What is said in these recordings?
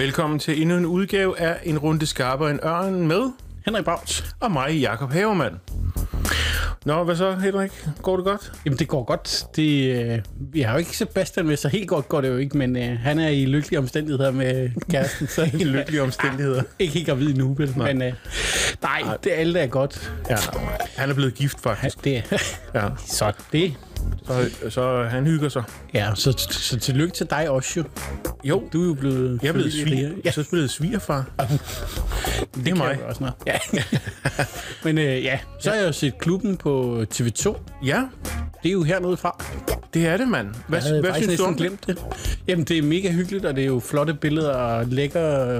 Velkommen til endnu en udgave af En Runde Skarpere end Ørnen med Henrik Bauts. og mig, Jakob Havermann. Nå, hvad så, Henrik? Går det godt? Jamen, det går godt. Det, øh, vi har jo ikke Sebastian med, så helt godt går det jo ikke, men øh, han er i lykkelige omstændigheder med kæresten. Så I lykkelige omstændigheder. ikke helt gravid nu, vel? Men øh, nej, det alt er godt. Ja, han er blevet gift, Ja, faktisk. det, Ja, så det. Så, så han hygger sig. Ja, så, så tillykke til dig også jo. Jo, Du er jo blevet jeg er blevet sviger. Er så blevet svigerfar. Det er kan mig. Også noget. Ja. men øh, ja, så har jeg jo set klubben på TV2. Ja, Det er jo hernede fra. det er det, mand. Hvad, Jeg hvad synes du om glemt det? Jamen, det er mega hyggeligt, og det er jo flotte billeder og lækker...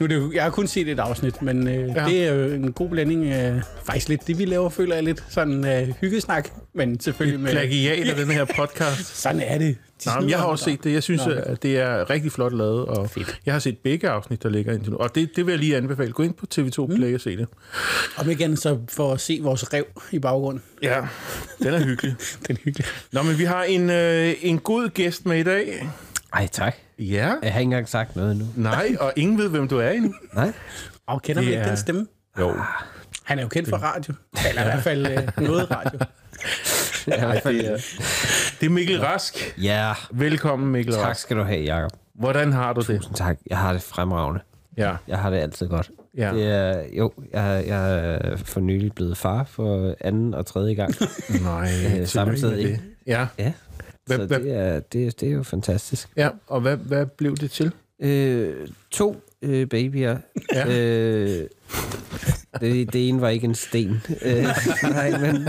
Nu er det jo, jeg har kun set et afsnit, men øh, Ja. ja. det er jo en god blanding af faktisk lidt det, vi laver, føler jeg lidt. Sådan øh, hyggesnak, men selvfølgelig med... Plagiat af den her podcast. Sådan er det. Nej, men jeg har også set det. Jeg synes, Nå. at det er rigtig flot lavet. Og Fedt. Jeg har set begge afsnit, der ligger indtil nu. Og det, det vil jeg lige anbefale. Gå ind på TV2 Play og se det. Om igen, så for at se vores rev i baggrunden. Ja, den er hyggelig. Den er hyggelig. Nå, men vi har en, øh, en god gæst med i dag. Ej, tak. Ja. Jeg har ikke engang sagt noget endnu. Nej, og ingen ved, hvem du er endnu. Nej. Og kender man Det ikke er- den stemme? Jo. Han er jo kendt for radio. Eller i hvert fald øh, noget radio. Nej, Det er, det er Mikkel Rask. Ja, Velkommen, Mikkel tak Rask. skal du have, Jacob. Hvordan har du det? Tak. Jeg har det fremragende. Ja. Jeg har det altid godt. Ja. Det er, jo, jeg, jeg er for nylig blevet far for anden og tredje gang. Nej, Øh, samtidig. det. Ja. Ja. Hvad- Så hvad- det er, det, det er jo fantastisk. ja. Og hvad, hvad blev det til? Øh, to øh, babyer. Ja. Øh, det, det ene var ikke en sten. Øh, nej, men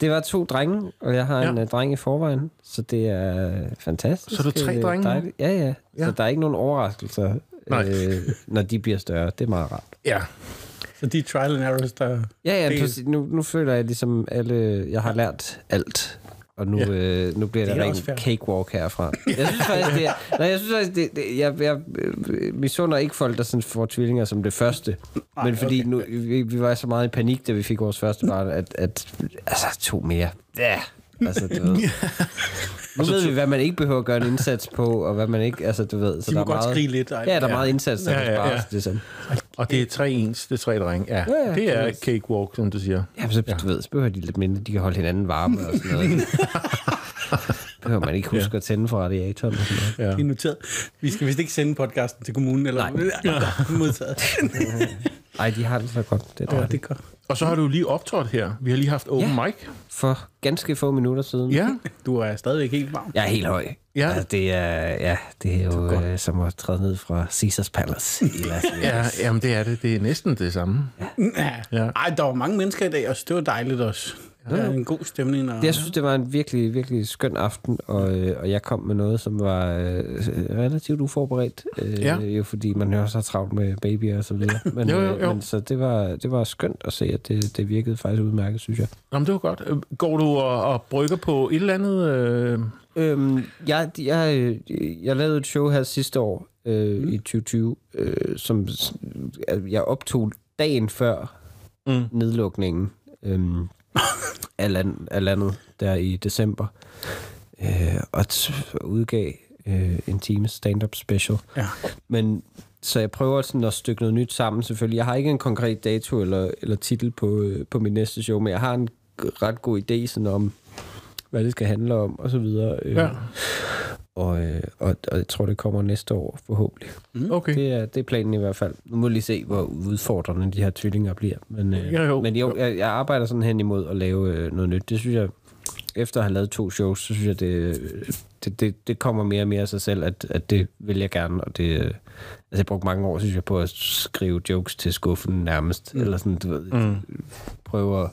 det var to drenge, og jeg har en Ja. ja. dreng i forvejen, så det er fantastisk. Så er der tre øh, drenge dejligt. Ja, ja, Ja. ja. Så der er ikke nogen overraskelser, Nej. øh, når de bliver større. Det er meget rart. Ja. Så de er trial and errors, der... Ja, ja, præcis. Nu, nu føler jeg ligesom alle... Jeg har lært alt. Og nu, Ja. øh, nu bliver Det det der også en fair. cakewalk herfra. Jeg synes faktisk, det er... Nej, jeg synes faktisk, det, det, jeg, jeg øh, misunder ikke folk, der sådan får tvillinger som det første. Men fordi okay. nu, vi, vi var så meget i panik, da vi fik vores første barn, at, at altså, to mere. Ja, altså, du ved. Nu ved vi, hvad man ikke behøver at gøre en indsats på, og hvad man ikke... Altså, du ved, så De der er godt meget, skrige lidt. Ej, Ja, der er meget indsats, der Ja, ja, ja, kan ja. spares. Det er sådan. Og det er tre ens, det er tre drenge. Ja, Ja, ja, det er det cakewalk, som du siger. Ja, så, du ved, så behøver de lidt mindre. De kan holde hinanden varme og sådan noget. behøver man ikke huske at tænde for radiatoren og sådan noget. Ja. Det er noteret. Vi skal vist ikke sende podcasten til kommunen, eller Nej. modtaget. Ej, de har det så godt. Det er Ja, dejligt. det er godt. Og så har du lige optrådt her. Vi har lige haft open Ja. mic. For ganske få minutter siden. Ja, Du er stadigvæk helt varm. Jeg er helt høj. Ja. Altså, det er, ja, det er jo øh, som at træde ned fra Caesars Palace i Las ja Vegas. jamen det er det. Det er næsten det samme. Ja. Ja. Ej, der var mange mennesker i dag også. Det var dejligt også. Der er en god stemning. Og... Jeg synes, det var en virkelig, virkelig skøn aften, og, øh, og jeg kom med noget, som var øh, relativt uforberedt. Øh, Ja. Jo, fordi man jo også har travlt med babyer og så videre. Men, Jo, jo, øh, jo. men så det var, det var skønt at se, at det, det virkede faktisk udmærket, synes jeg. Jamen, det var godt. Øh, Går du og, og brygger på et eller andet? Øh... Øhm, jeg, jeg, jeg lavede et show her sidste år øh, mm. i 2020, øh, som jeg optog dagen før Mm. nedlukningen øh, af, land, af landet der i december, øh, og udgav øh, en times stand-up special. Ja. Men så jeg prøver sådan at stykke noget nyt sammen selvfølgelig. Jeg har ikke en konkret dato eller, eller titel på, øh, på mit næste show, men jeg har en ret god idé sådan om, hvad det skal handle om, og så videre. Øh, Ja. Og, øh, og, og jeg tror, det kommer næste år, forhåbentlig. Okay. Det er, det er planen i hvert fald. Nu må vi lige se, hvor udfordrende de her tvillinger bliver. Men, øh, Ja, jo. men jo, jeg, jeg arbejder sådan hen imod at lave øh, noget nyt. Det synes jeg, efter at have lavet to shows, så synes jeg, det, øh, det, det, det kommer mere og mere af sig selv, at, at det vil jeg gerne. Og det, øh, altså, jeg brugte mange år, synes jeg, på at skrive jokes til skuffen nærmest. Mm. Eller sådan, du ved, Mm. prøve at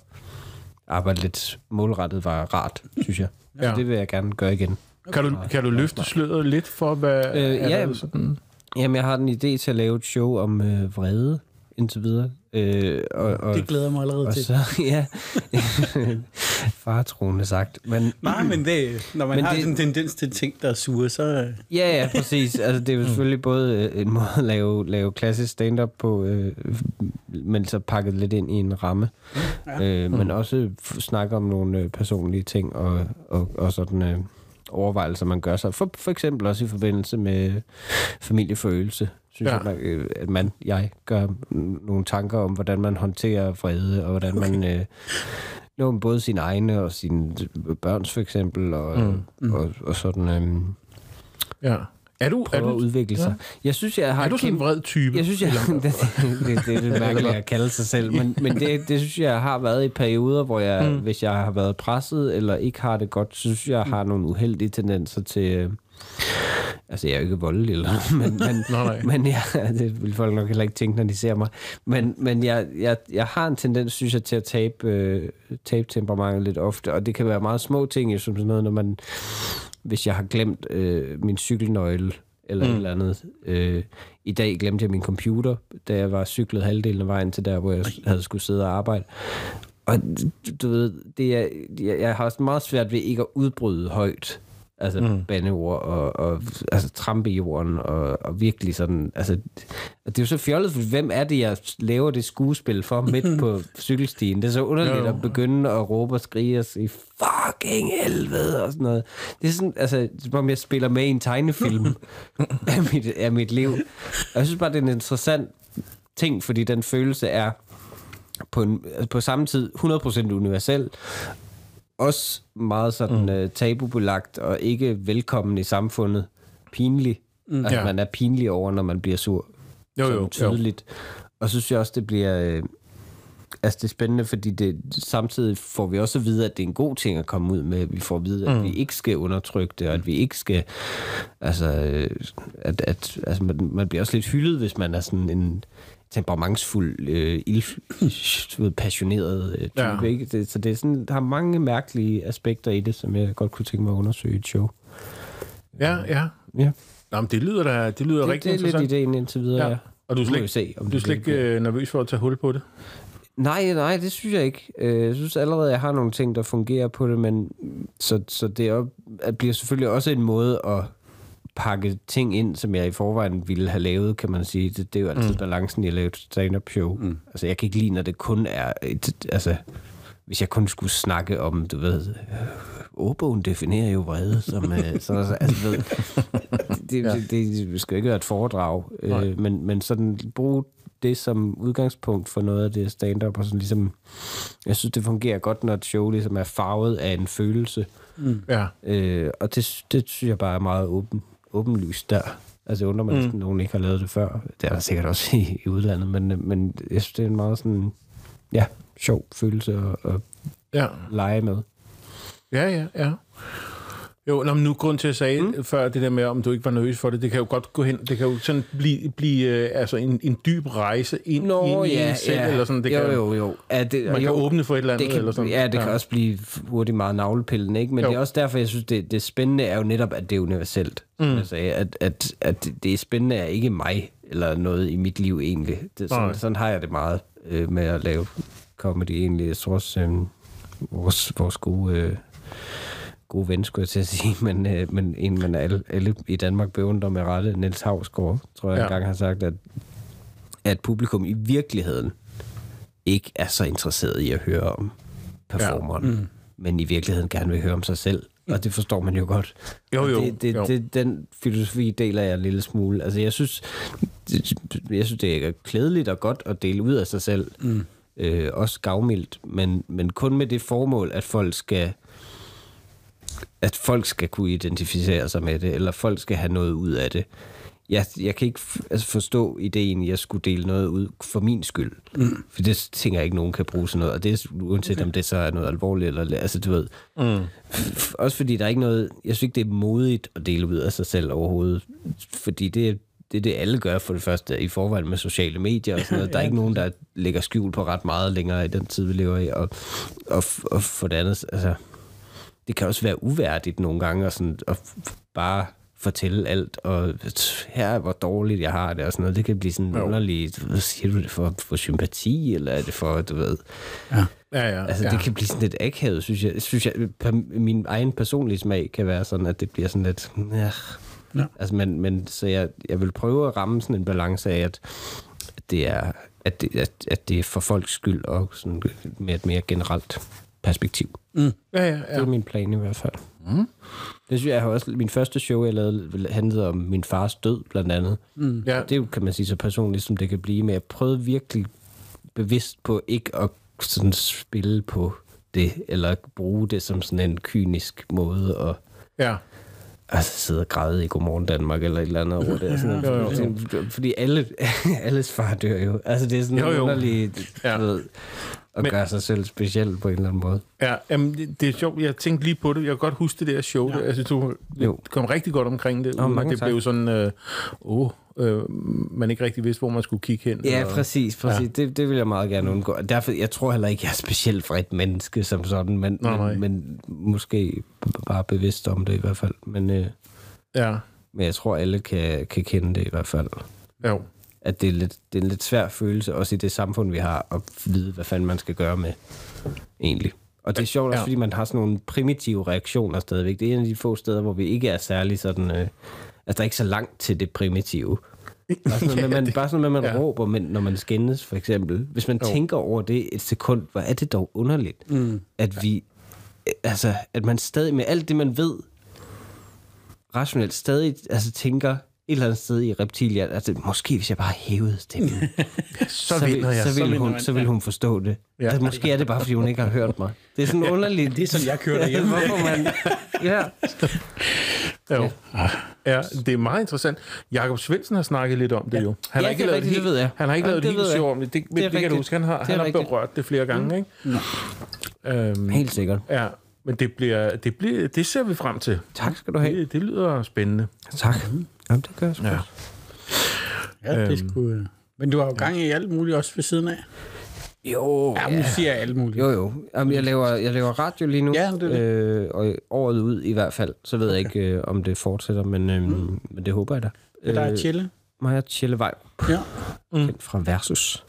arbejde lidt målrettet var rart, synes jeg. Ja. Så det vil jeg gerne gøre igen. Kan du, kan du løfte sløret lidt for, hvad Øh, er ja. der sådan? Jamen, jeg har en idé til at lave et show om øh, vrede, indtil videre. Øh, og, og, Det glæder jeg mig allerede og til. så, ja, fartroende sagt. Men, Nej, men det, når man Men har det- sådan en tendens til ting, der er sure, så... ja, ja, præcis. Altså, det er jo selvfølgelig både øh, en måde at lave, lave klassisk stand-up på, øh, men så pakket lidt ind i en ramme. Ja. Øh, men også snakke om nogle øh, personlige ting og, og, og sådan... Øh, overvejelser, man gør sig. For, for eksempel også i forbindelse med familieforøgelse, synes Ja. jeg, man, øh, at man, jeg gør nogle tanker om, hvordan man håndterer vrede, og hvordan okay. man... Øh, Nå, både sine egne og sine børns for eksempel, og, Mm. mm. og, og sådan øhm, Ja. Er du, er prøve at du, udvikle sig. Jeg synes, jeg har er du sådan en vred type? jeg synes, jeg, det, det, det, det er lidt mærkeligt at kalde sig selv, men, men det, det synes jeg har været i perioder, hvor jeg, Mm. hvis jeg har været presset eller ikke har det godt, så synes jeg, jeg har nogle uheldige tendenser til... øh, Altså, jeg er jo ikke voldelig, eller, men, men, Nå, nej. men jeg, det vil folk nok heller ikke tænke, når de ser mig. Men, men jeg, jeg, jeg har en tendens, synes jeg, til at tabe, øh, tabe temperamentet lidt ofte, og det kan være meget små ting, som sådan noget, når man, hvis jeg har glemt øh, min cykelnøgle, eller mm. et eller andet. Øh, I dag glemte jeg min computer, da jeg var cyklet halvdelen af vejen til der, hvor jeg havde skulle sidde og arbejde. Og du, ved, det er, jeg, jeg har også meget svært ved ikke at udbryde højt. Altså mm. bandeord og, og altså, trampe i jorden og, og virkelig sådan, altså, og det er jo så fjollet, for hvem er det, jeg laver det skuespil for midt på cykelstien? Det er så underligt Jo, jo. at begynde at råbe og skrige og sige, fucking helvede og sådan noget. Det er sådan, altså, som om jeg spiller med i en tegnefilm af, mit, af mit liv. Og jeg synes bare, det er en interessant ting, fordi den følelse er på, en, altså på samme tid 100% universel, også meget sådan mm. uh, tabubelagt og ikke velkommen i samfundet. Pinlig. Mm. Altså, Ja. man er pinlig over, når man bliver sur. Jo, Sådan jo, jo. tydeligt. Og så synes jeg også, det bliver... Øh, altså, det er spændende, fordi det, samtidig får vi også at vide, at det er en god ting at komme ud med. Vi får at vide, at Mm. vi ikke skal undertrykke det, og at vi ikke skal... Altså, øh, at, at, altså man, man bliver også lidt hyldet, hvis man er sådan en temperamentsfuld, øh, ild, passioneret øh, type. Ja. Ikke? Det, så det er sådan, der har mange mærkelige aspekter i det, som jeg godt kunne tænke mig at undersøge i et show. Ja, ja. Ja. Nå, men det lyder da det lyder Det, rigtig det er lidt interessant. ideen indtil videre, Ja. ja. Og du er slet ikke, se, om du er slet ikke øh, nervøs for at tage hul på det? Nej, nej, det synes jeg ikke. Øh, Jeg synes allerede, jeg har nogle ting, der fungerer på det, men så, så det er, at bliver selvfølgelig også en måde at pakke ting ind, som jeg i forvejen ville have lavet, kan man sige. Det, det er jo altid mm. balancen i at lave et stand-up show. Mm. Altså, jeg kan ikke lide, når det kun er et, altså, hvis jeg kun skulle snakke om, du ved, øh, ordbogen definerer jo vrede, som, øh, så, så, altså, du ved, det, ja. det, det, det skal ikke være et foredrag, Nej. øh, men, men sådan bruge det som udgangspunkt for noget af det stand-up, og sådan ligesom, jeg synes, det fungerer godt, når et show ligesom er farvet af en følelse, Ja. øh, og det, det synes jeg bare er meget åben, åbenlyst der. Altså, jeg undrer mig, mm. at nogen ikke har lavet det før. Det er der sikkert også i, i udlandet, men, men jeg synes, det er en meget sådan, ja, sjov følelse at, at Ja. lege med. Ja, ja, ja. Jo, nå, men nu grund til, at jeg sagde mm. før det der med, om du ikke var nervøs for det, det kan jo godt gå hen, det kan jo sådan blive, blive øh, altså en, en dyb rejse ind, Nå, ind i ja, en selv, ja. eller sådan. Det jo, kan, jo, jo. Ja, det, Man jo, kan åbne for et eller andet, det kan, eller sådan. Ja, det ja. kan også blive hurtigt meget navlepillende, ikke? Men Jo. det er også derfor, jeg synes, det, det spændende er jo netop, at det er universelt. Mm. Jeg sagde, at, at, at det er spændende er ikke mig, eller noget i mit liv egentlig. Det, Nej. sådan, sådan har jeg det meget øh, med at lave comedy egentlig. Jeg tror også, øh, vores, vores gode... Øh, gode ven, skulle jeg til at sige, men, øh, men en, man alle, alle i Danmark beundrer med rette, Niels Havsgaard, tror jeg Ja. engang har sagt, at, at publikum i virkeligheden ikke er så interesseret i at høre om performeren, ja. mm. men i virkeligheden gerne vil høre om sig selv. Og det forstår man jo godt. Jo, Og jo, Det, det, jo. Det, den filosofi deler jeg en lille smule. Altså, jeg synes, det, jeg synes, det er klædeligt og godt at dele ud af sig selv. Mm. Øh, også gavmildt, men, men kun med det formål, at folk skal at folk skal kunne identificere sig med det, eller folk skal have noget ud af det. Jeg, jeg kan ikke altså forstå ideen, at jeg skulle dele noget ud for min skyld. Mm. For det tænker jeg ikke, nogen kan bruge sådan noget. Og det er uanset okay. om det så er noget alvorligt, eller altså du ved. Mm. Også fordi der er ikke noget, jeg synes ikke, det er modigt at dele ud af sig selv overhovedet. Fordi det er det, er det alle gør for det første i forvejen med sociale medier og sådan noget. Der er ikke nogen, der lægger skjul på ret meget længere i den tid, vi lever i. Og, og, og for det andet, altså, det kan også være uværdigt nogle gange at, sådan, at bare fortælle alt, og her er, hvor dårligt jeg har det, og sådan noget. Det kan blive sådan Jo. underligt. Hvad siger du det for? For sympati, eller er det for, du ved... Ja, ja. Altså, ja. det kan blive sådan lidt akavet, synes jeg. Synes jeg min egen personlige smag kan være sådan, at det bliver sådan lidt... Ja. Ja. Altså, men, men så jeg, jeg vil prøve at ramme sådan en balance af, at det er, at det, at, at det er for folks skyld, og sådan med et mere generelt perspektiv. Ja, ja, Det ja. er min plan i hvert fald. Mm. Det synes jeg, jeg har også... Min første show, jeg lavede, handlede om min fars død, blandt andet. Mm. Ja. Det er jo, kan man sige, så personligt, som det kan blive. Men jeg prøvede virkelig bevidst på ikke at sådan spille på det, eller bruge det som sådan en kynisk måde at Ja. altså, sidde og græde i Godmorgen Danmark, eller et eller andet over det. Sådan, Jo, jo, jo. Fordi alle, alles far dør jo. Altså, det er sådan Jo, jo. underligt Ja. ja. ved, at Men- gøre sig selv speciel på en eller anden måde. Ja, jamen, det, det er sjovt. Jeg tænkte lige på det. Jeg kan godt huske det der show. Ja. Der. Altså, du Jo. kom rigtig godt omkring det. At mange det tak. blev sådan, øh, åh, øh, man ikke rigtig vidste, hvor man skulle kigge hen. Ja, og- præcis. præcis. Ja. Det, det vil jeg meget gerne undgå. Derfor, jeg tror heller ikke, jeg er specielt for et menneske som sådan, men, Nej, nej. men, men måske bare bevidst om det i hvert fald. Men, øh, Ja, men jeg tror, alle kan, kan kende det i hvert fald. jo. At det er, lidt, det er en lidt svær følelse, også i det samfund, vi har, at vide, hvad fanden man skal gøre med, egentlig. Og det er sjovt også, Ja. fordi man har sådan nogle primitive reaktioner stadigvæk. Det er en af de få steder, hvor vi ikke er særlig sådan... Øh, altså, der er ikke så langt til det primitive. Bare sådan noget, med, man, bare sådan noget man ja. ja. råber, men når man skændes, for eksempel. Hvis man Jo. tænker over det et sekund, hvor er det dog underligt, mm. at vi... Altså, at man stadig med alt det, man ved, rationelt stadig altså, tænker et eller andet sted i reptilia, altså måske hvis jeg bare hævede stemmen, Så, så, vinder jeg. så, vil vinder hun, man, så vil ja. hun forstå det. Ja. Ja. Altså, måske er det bare, fordi hun ikke har hørt mig. Det er sådan underligt. Det er sådan, jeg kører derhjemme. Hvorfor man... Ja. Jo. Ja, det er meget interessant. Jakob Svendsen har snakket lidt om det jo. Han Ja, har ikke det lavet rigtigt, et det ved jeg. Han har ikke Ja, lavet det et helt show om det. Det, det, det kan du huske. Han har, Det han har rigtigt. berørt det flere gange, ikke? Øhm, Helt sikkert. ja, men det, bliver, det, bliver, det ser vi frem til. Tak skal du have. Det, det lyder spændende. Tak. Jamen, det gør jeg sgu. Ja. Ja, det er sgu... øh. Men du har jo gang i alt muligt også ved siden af. Jo, Ja, nu siger jeg alt muligt. Jo, jo. Jamen, jeg, laver, jeg laver radio lige nu. Ja, det er det. Øh, og året ud i hvert fald. Så ved jeg ikke, øh, om det fortsætter, men, øh, mm. men det håber jeg da. Det der er chille. Mig og Tjelle Vej, Ja. kendt fra Versus.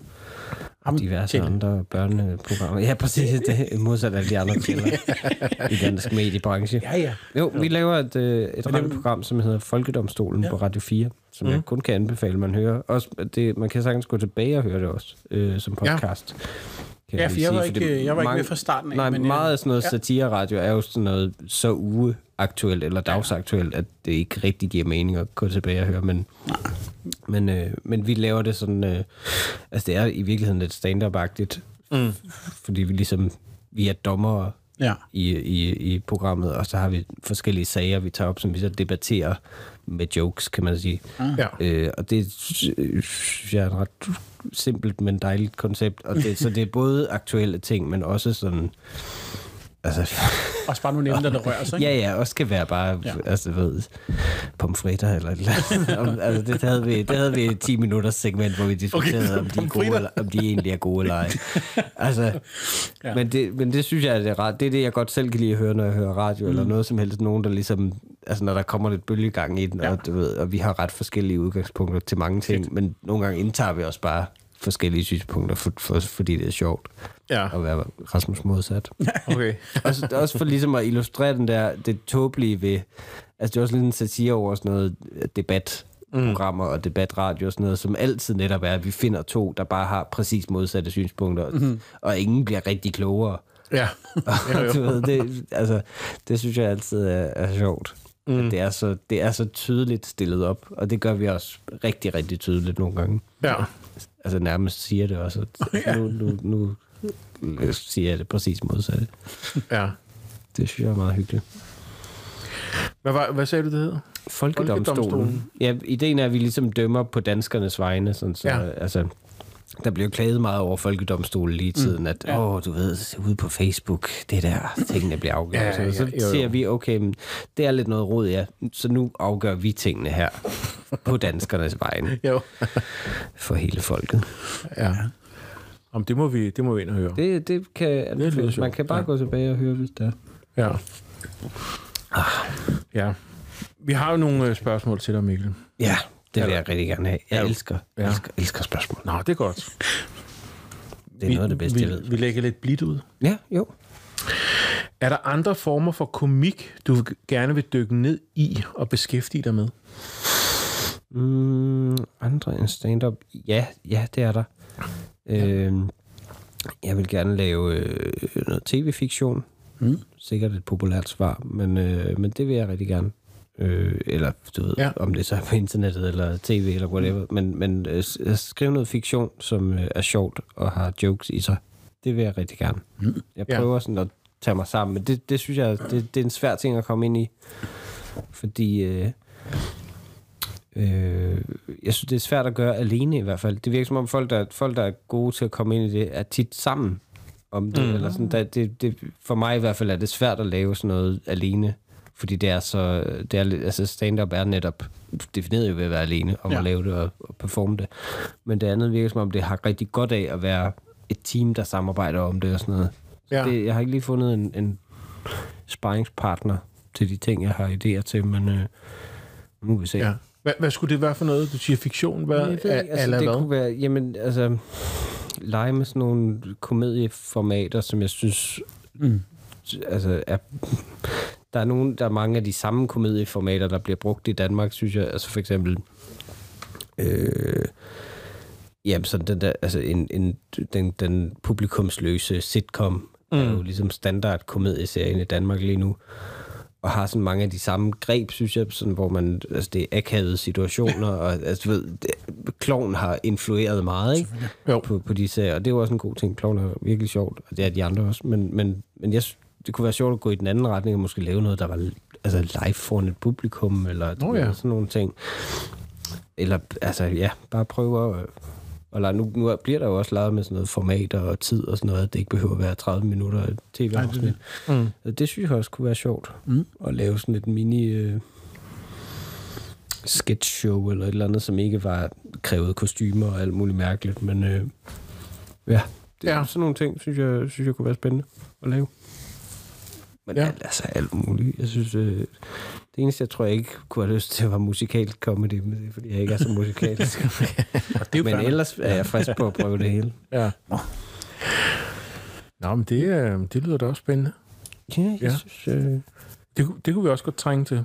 Ham, diverse Tjelle. andre børneprogrammer. Ja, præcis. Det er modsat af de andre tjeller i dansk mediebranche. Ja, ja. Jo, vi laver et, øh, et radioprogram, som hedder Folkedomstolen ja. på Radio 4, som mm. jeg kun kan anbefale, man hører. Også, det, man kan sagtens gå tilbage og høre det også, øh, som podcast. Ja, lige for jeg var sige, ikke, det jeg var ikke med fra starten af. Nej, men, men øh, meget af sådan noget ja. satire-radio er jo sådan noget så ugeaktuelt eller dagsaktuelt, at det ikke rigtig giver mening at gå tilbage og høre, men, men, øh, men vi laver det sådan, øh, altså det er i virkeligheden lidt stand-up-agtigt, mm. fordi vi ligesom, vi er dommere Ja. i, i, i programmet, og så har vi forskellige sager, vi tager op, som vi så debatterer med jokes, kan man sige. Ja. Øh, og det synes jeg er et ret simpelt, men dejligt koncept. Og det, så det er både aktuelle ting, men også sådan... Altså, Også bare nogle emner, der rører sig. ikke? ja, ja, også skal være bare, Ja. altså, ved, pomfritter eller et eller andet. Altså, det havde vi, det havde vi et 10 minutters segment, hvor vi diskuterede, okay, om, de er gode, eller, om de egentlig er gode eller ej. Altså, Ja. men, det, men det synes jeg, er det er rart. Det er det, jeg godt selv kan lide at høre, når jeg hører radio, mm. eller noget som helst. Nogen, der ligesom, altså når der kommer lidt bølgegang i den, ja. og, du ved, og vi har ret forskellige udgangspunkter til mange ting, Fedt. men nogle gange indtager vi også bare forskellige synspunkter, for, for, fordi det er sjovt Ja, at være Rasmus modsat. okay. også, også for ligesom at illustrere den der, det tåbelige ved, altså det er også lidt en satire over sådan noget debatprogrammer og debatradio og sådan noget, som altid netop er, at vi finder to, der bare har præcis modsatte synspunkter, mm-hmm. og ingen bliver rigtig klogere. Ja. Du ved, det, altså, det synes jeg altid er, er sjovt. Mm. At det, er så, det er så tydeligt stillet op, og det gør vi også rigtig, rigtig tydeligt nogle gange. Ja. Altså nærmest siger det også. At nu, nu, nu siger jeg det præcis modsatte. ja. Det synes jeg er meget hyggeligt. Hvad, var, hvad sagde du, det hedder? Folkedomstolen. Folkedomstolen. Ja, ideen er, at vi ligesom dømmer på danskernes vegne. Sådan, så, Ja. ja. altså, der bliver klaget meget over folkedomstolen lige i tiden, mm. at Ja. åh, du ved, ude på Facebook, det der, tingene bliver afgjort. Ja, Ja, så jo, jo. siger vi, okay, men det er lidt noget råd, ja. Så nu afgør vi tingene her på danskernes vegne Jo. for hele folket. Ja. Om det må vi, det må vi ind og høre. Det, det kan sjovt, Man kan bare ja. gå tilbage og høre, hvis det er. Ja. Ja. Vi har jo nogle øh, spørgsmål til dig, Mikkel. Ja, det vil jeg rigtig gerne have. Jeg Ja. elsker, Ja. elsker, elsker spørgsmål. Nå, det er godt. Det er noget af det bedste, vi, jeg ved. Vi lægger lidt blidt ud. Ja, jo. Er der andre former for komik, du gerne vil dykke ned i og beskæftige dig med? Mm, andre end stand-up? Ja, ja, det er der. Ja. Øhm, jeg vil gerne lave øh, noget tv-fiktion. Mm. Sikkert et populært svar, men, øh, men det vil jeg rigtig gerne. Øh, eller du ved, Ja. ja. om det så er på internettet eller tv eller whatever. Men, men øh, s- at skrive noget fiktion, som øh, er sjovt og har jokes i sig, det vil jeg rigtig gerne. Mm. Jeg Ja. prøver sådan at tage mig sammen, men det, det synes jeg, det, det er en svær ting at komme ind i. Fordi øh, øh, jeg synes, det er svært at gøre alene i hvert fald. Det virker som om folk, der, folk, der er gode til at komme ind i det, er tit sammen om det. Mm. Eller sådan, der, det, det, for mig i hvert fald er det svært at lave sådan noget alene. Fordi det er så... Det er, altså stand-up er netop defineret jo ved at være alene om Ja. at lave det og, og performe det. Men det andet virker som om, det har rigtig godt af at være et team, der samarbejder om det og sådan noget. Så Ja. det, jeg har ikke lige fundet en, en sparringspartner til de ting, jeg har idéer til, men øh, nu må vi se. Ja. Hvad, hvad skulle det være for noget? Du siger fiktion. Hvad, Jeg ved ikke, altså, eller det hvad? kunne være, jamen, altså, lege med sådan nogle komedieformater, som jeg synes, Mm. altså, er, der er nogle, der er mange af de samme komedieformater, der bliver brugt i Danmark, synes jeg, altså for eksempel, øh, jamen, sådan den der, altså en, en, den, den publikumsløse sitcom, mm. er jo ligesom standard komedieserien i Danmark lige nu, og har sådan mange af de samme greb, synes jeg, sådan, hvor man, altså det er akavede situationer, og altså, du ved, det, kloven har influeret meget, ikke? Jo. På, på de serier, og det er jo også en god ting. Kloven er virkelig sjovt, og det er de andre også, men, men, men jeg, det kunne være sjovt at gå i den anden retning, og måske lave noget, der var altså live foran et publikum, eller ved, ja. sådan nogle ting. Eller, altså, ja, bare prøve at... Og lege- nu, nu bliver der jo også lavet med sådan noget formater og tid og sådan noget, at det ikke behøver at være 30 minutter af tv-afsnit. Mm. Det synes jeg også kunne være sjovt. Mm. At lave sådan et mini øh, sketch show eller et eller andet, som ikke var krævet kostymer og alt muligt mærkeligt. Men øh, ja, det, ja, sådan nogle ting, synes jeg, synes jeg kunne være spændende at lave. Men Ja. ja. alt, altså alt muligt. Jeg synes, øh, det eneste, jeg tror, jeg ikke kunne have lyst til, var musikalsk comedy, men det er, fordi jeg ikke er så musikalsk. Det er men ellers er jeg frisk på at prøve det hele. Ja. Nå, men det, øh, det lyder da også spændende. Ja, jeg Ja. synes... Øh, Det, kunne- det kunne vi også godt trænge til.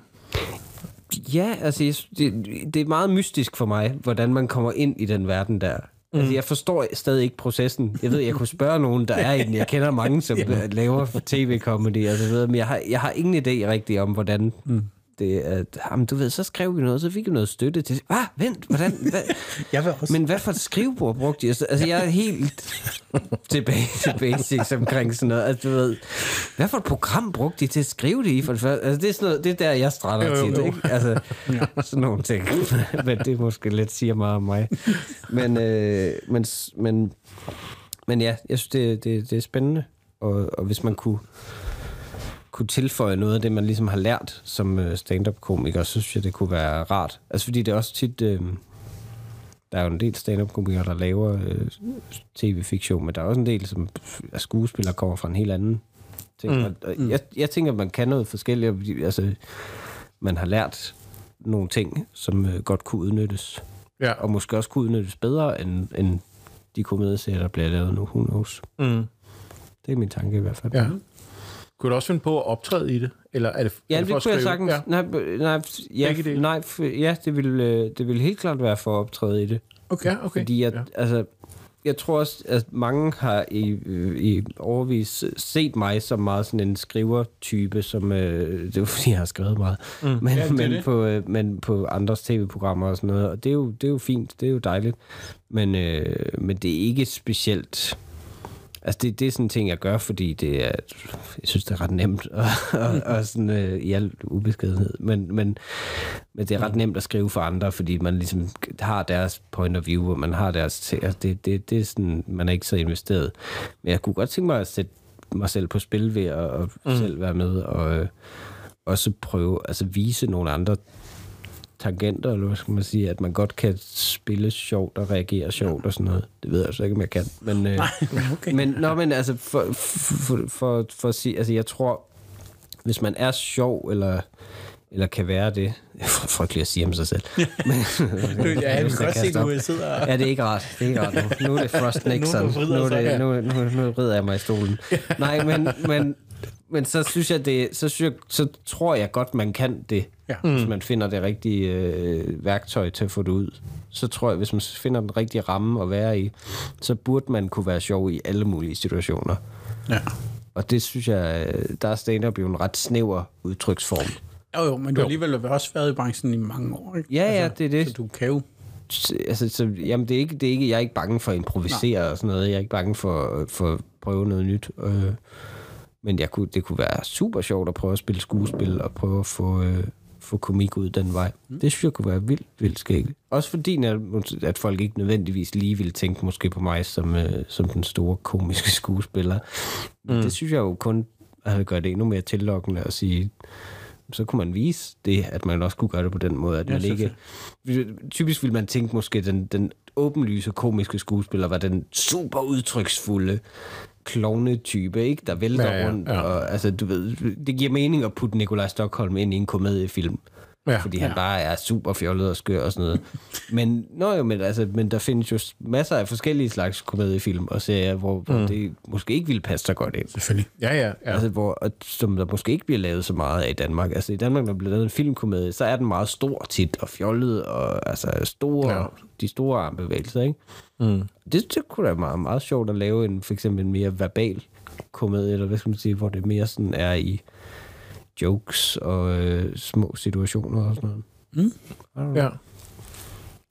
Ja, altså jeg, det, det er meget mystisk for mig, hvordan man kommer ind i den verden der. Mm. Altså jeg forstår stadig ikke processen. Jeg ved, jeg kunne spørge nogen, der er i den. Jeg kender mange, som ja. laver tv-comedy og så videre, men jeg har, jeg har ingen idé rigtig om, hvordan mm. Det er. Jamen, du ved, så skrev vi noget, så fik vi noget støtte til. Ah, vent, hvordan? Hvad? Jeg vil også... Men hvad for et skrivebord brugte de? Altså, altså, jeg er helt tilbage til basics omkring sådan noget. Altså, du ved, hvad for et program brugte de til at skrive det i? For det, første? altså, det, er sådan noget, det er der, jeg strander Jo, jo, tit. jo. Ikke? Altså, sådan nogle ting. men det måske lidt siger meget om mig. Men, øh, men, men, men ja, jeg synes, det, det, det er spændende. Og, og hvis man kunne kunne tilføje noget af det, man ligesom har lært som øh, stand-up-komiker, så synes jeg, det kunne være rart. Altså fordi det er også tit... Øh, der er jo en del stand-up-komikere, der laver øh, tv-fiktion, men der er også en del, som er skuespillere, kommer fra en helt anden ting. Mm. Og, og jeg, jeg tænker, at man kan noget forskelligt. Altså, man har lært nogle ting, som øh, godt kunne udnyttes. Ja. Og måske også kunne udnyttes bedre, end, end de komedieserier, der bliver lavet nu. Who knows? Mm. Det er min tanke i hvert fald. Ja. Kunne du også finde på at optræde i det? Eller er det, er Ja, det det, for det at kunne jeg skrive? sagtens. Ja. Nej, nej, ja, nej, ja det, ville, øh, det ville helt klart være for at optræde i det. Okay, ja, okay. Fordi jeg, ja. altså, jeg tror også, at mange har i, øh, i overvis set mig som meget sådan en skrivertype, som, øh, det er fordi, jeg har skrevet meget, mm. men, Ja, det er men, det. på, øh, men på andres tv-programmer og sådan noget, og det er jo, det er jo fint, det er jo dejligt, men, øh, men det er ikke specielt... Altså, det, det er sådan en ting, jeg gør, fordi det er, jeg synes, det er ret nemt, og, og, og sådan øh, i al ubeskedenhed. Men, men, men det er ret nemt at skrive for andre, fordi man ligesom har deres point of view, og man har deres... Altså, det, det, det er sådan, man er ikke så investeret. Men jeg kunne godt tænke mig at sætte mig selv på spil ved at, at mm. selv være med, og øh, også prøve, altså vise nogle andre tangenter, eller hvad skal man sige, at man godt kan spille sjovt og reagere sjovt og sådan noget. Det ved jeg så ikke, om jeg kan. Men, øh, okay. men, nå, men altså, for, for, for, for at sige, altså jeg tror, hvis man er sjov, eller, eller kan være det, det er frygteligt at sige om sig selv. Men, ja, jeg kan jeg godt se, du op. sidder og... Ja, det er ikke rart. Det er ikke rart nu. Nu er det Frost Nixon. Nu Nu, er det, nu, nu, nu rider jeg mig i stolen. Nej, men, men, men så synes jeg, det, så, synes jeg, så tror jeg godt, man kan det. Ja. Hvis man finder det rigtige øh, værktøj til at få det ud. Så tror jeg, hvis man finder den rigtige ramme at være i, så burde man kunne være sjov i alle mulige situationer. Ja. Og det synes jeg, øh, der er stand-up jo en ret snæver udtryksform. Jo, jo, men du har alligevel også været i branchen i mange år, ikke? Altså, Ja, ja, det er det. Så du kan jo... Altså, så, jamen, det er ikke, det er ikke, jeg er ikke bange for at improvisere og sådan noget. Jeg er ikke bange for, for at prøve noget nyt. Øh, men jeg kunne, det kunne være super sjovt at prøve at spille skuespil og prøve at få, øh, få komik ud den vej. Mm. Det synes jeg kunne være vildt, vildt skægt. Også fordi, at, folk ikke nødvendigvis lige ville tænke måske på mig som, øh, som den store komiske skuespiller. Mm. Det synes jeg jo kun altså, gør det endnu mere tillokkende at sige, så kunne man vise det, at man også kunne gøre det på den måde, at Ja, man ikke... Typisk ville man tænke måske, den, den åbenlyse komiske skuespiller var den super udtryksfulde klovne-type, ikke? Der vælter Ja, ja, rundt. ja. Og, altså, du ved, det giver mening at putte Nikolaj Stockholm ind i en komediefilm. Ja. Fordi han Ja. bare er super fjollet og skør og sådan noget. men, nå jo, men, altså, men der findes jo masser af forskellige slags komediefilm og serier, hvor, hvor mm. det måske ikke ville passe så godt ind. Selvfølgelig. Ja, ja, Ja. Altså, hvor, og, som der måske ikke bliver lavet så meget af i Danmark. Altså i Danmark, når der bliver lavet en filmkomedie, så er den meget stor tit og fjollet, og altså store, ja. de store armbevægelser, ikke? Mm. Det, det kunne da være meget, meget sjovt at lave en, for eksempel en mere verbal komedie, eller hvad skal man sige, hvor det mere sådan er i jokes og øh, små situationer og sådan noget. Mm. Ja,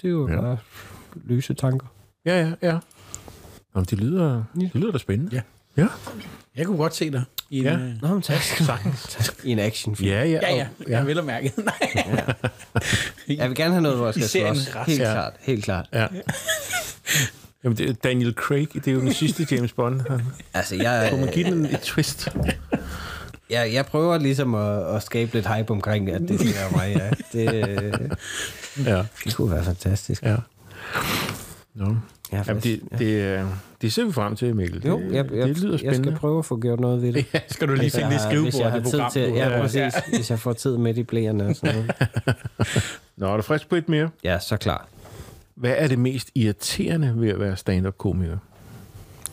Det er jo Ja. ja. bare lyse tanker. ja, ja. ja. Jamen, det lyder, det lyder da spændende. Ja. Ja, Jeg kunne godt se dig i en... Ja. øh, Nå, men tak. I en actionfilm. ja, ja. Ja, ja. og- Jeg vil have mærket. Nej. Jeg vil gerne have noget, hvor jeg I skal slås. Helt Ja. klart, helt klart. Ja. Jamen, det er Daniel Craig, det er jo den sidste James Bond. Han- Altså, jeg, Kunne man give den et twist? jeg, jeg prøver ligesom at, at skabe lidt hype omkring, at det skal være mig. Ja. Det, øh, Ja. det kunne være fantastisk. Ja. Nå. Ja, Jamen, det, det, øh, det ser vi frem til, Mikkel. jo, det, jeg, jeg, det lyder jeg spændende. skal prøve at få gjort noget ved det. Ja, skal du lige Hvis finde jeg det jeg skrivebord, har det tid program. til, du- ja, præcis. Hvis jeg får tid midt i blæerne og sådan noget. Nå, er du frisk på et mere? Ja, så klar. Hvad er det mest irriterende ved at være stand-up-komiker?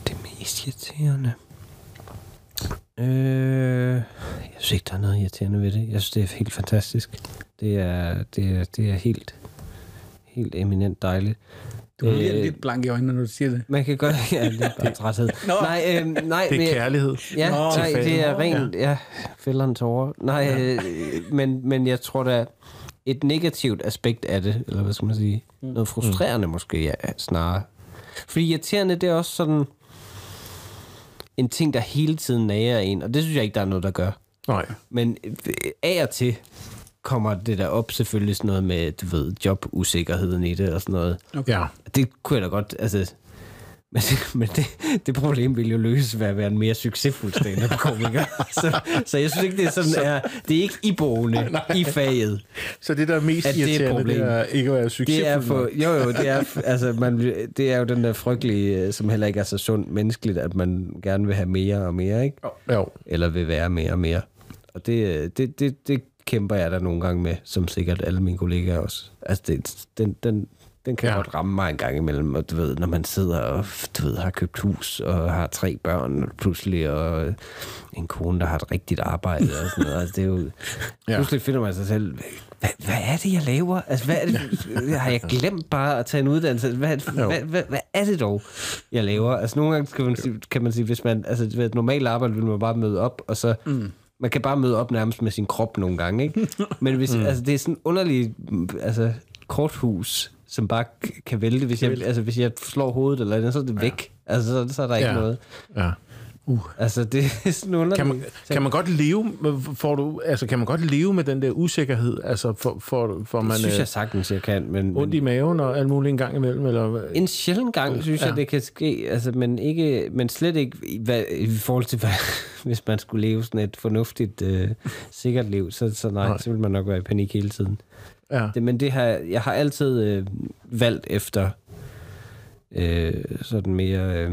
Det mest irriterende... Øh, jeg synes ikke, der er noget irriterende ved det. Jeg synes, det er helt fantastisk. Det er, det er, det er helt, helt eminent dejligt. Du bliver lidt blank i øjnene, når du siger det. Man kan godt... Ja, det er bare træthed. Nå. Nej, øh, nej, Det men- er kærlighed. Ja, Nå, nej, det er rent, ja, fælderen tårer. Nej, ja. øh, men, men jeg tror da, et negativt aspekt af det, eller hvad skal man sige, noget frustrerende mm. måske, ja, snarere. Fordi irriterende, det er også sådan en ting, der hele tiden nager en, og det synes jeg ikke, der er noget, der gør. Nej. Men øh, af og til kommer det der op selvfølgelig sådan noget med, du ved, jobusikkerheden i det og sådan noget. Ja. Det kunne jeg da godt, altså... Men, men det, det problem ville jo løses ved at være en mere succesfuld stand-up-komiker. så, så jeg synes ikke, det er sådan, er, det er ikke iboende i faget. Så det, der er mest At det er et irriterende, det problem. er ikke at være succesfuld. Det er for, jo jo, det er, altså, man, det er jo den der frygtelige, øh, som heller ikke er så sundt menneskeligt, at man gerne vil have mere og mere, ikke? Jo. Eller vil være mere og mere. Og det, øh, det, det, det kæmper jeg da nogle gange med, som sikkert alle mine kollegaer også. Altså, det, den, den, den kan Ja. godt ramme mig en gang imellem, og du ved, når man sidder og du ved, har købt hus og har tre børn pludselig, og en kone, der har et rigtigt arbejde og sådan noget. Altså, det er jo, Ja. Pludselig finder man sig selv, hvad, hvad er det, jeg laver? Altså, hvad er det? Har jeg glemt bare at tage en uddannelse? Hvad, hvad, hvad, hvad er det dog, jeg laver? Altså, nogle gange kan man sige, kan man sige hvis man, altså, ved et normalt arbejde vil man bare møde op, og så, mm. Man kan bare møde op nærmest med sin krop nogle gange, ikke? Men hvis, mm. altså, det er sådan underligt, altså, korthus, som bare kan vælte. Hvis jeg, altså, hvis jeg slår hovedet eller andet, så er det væk. Altså, så, så er der ikke Ja. noget. Ja. Altså, det er sådan underligt. Kan man, kan man godt leve får du, altså, kan man godt leve med den der usikkerhed? Altså, for, for, for man det synes øh, jeg sagtens, jeg kan. Men, ondt i maven og alt muligt en gang imellem? Eller, en sjældent gang, synes Ja. jeg, det kan ske. Altså, men, ikke, men slet ikke i, hvad, i forhold til, hvad, hvis man skulle leve sådan et fornuftigt, øh, sikkert liv. Så, så nej, Nej. så vil man nok være i panik hele tiden. ja. Det, men det har, jeg har altid øh, valgt efter øh, sådan mere... Øh,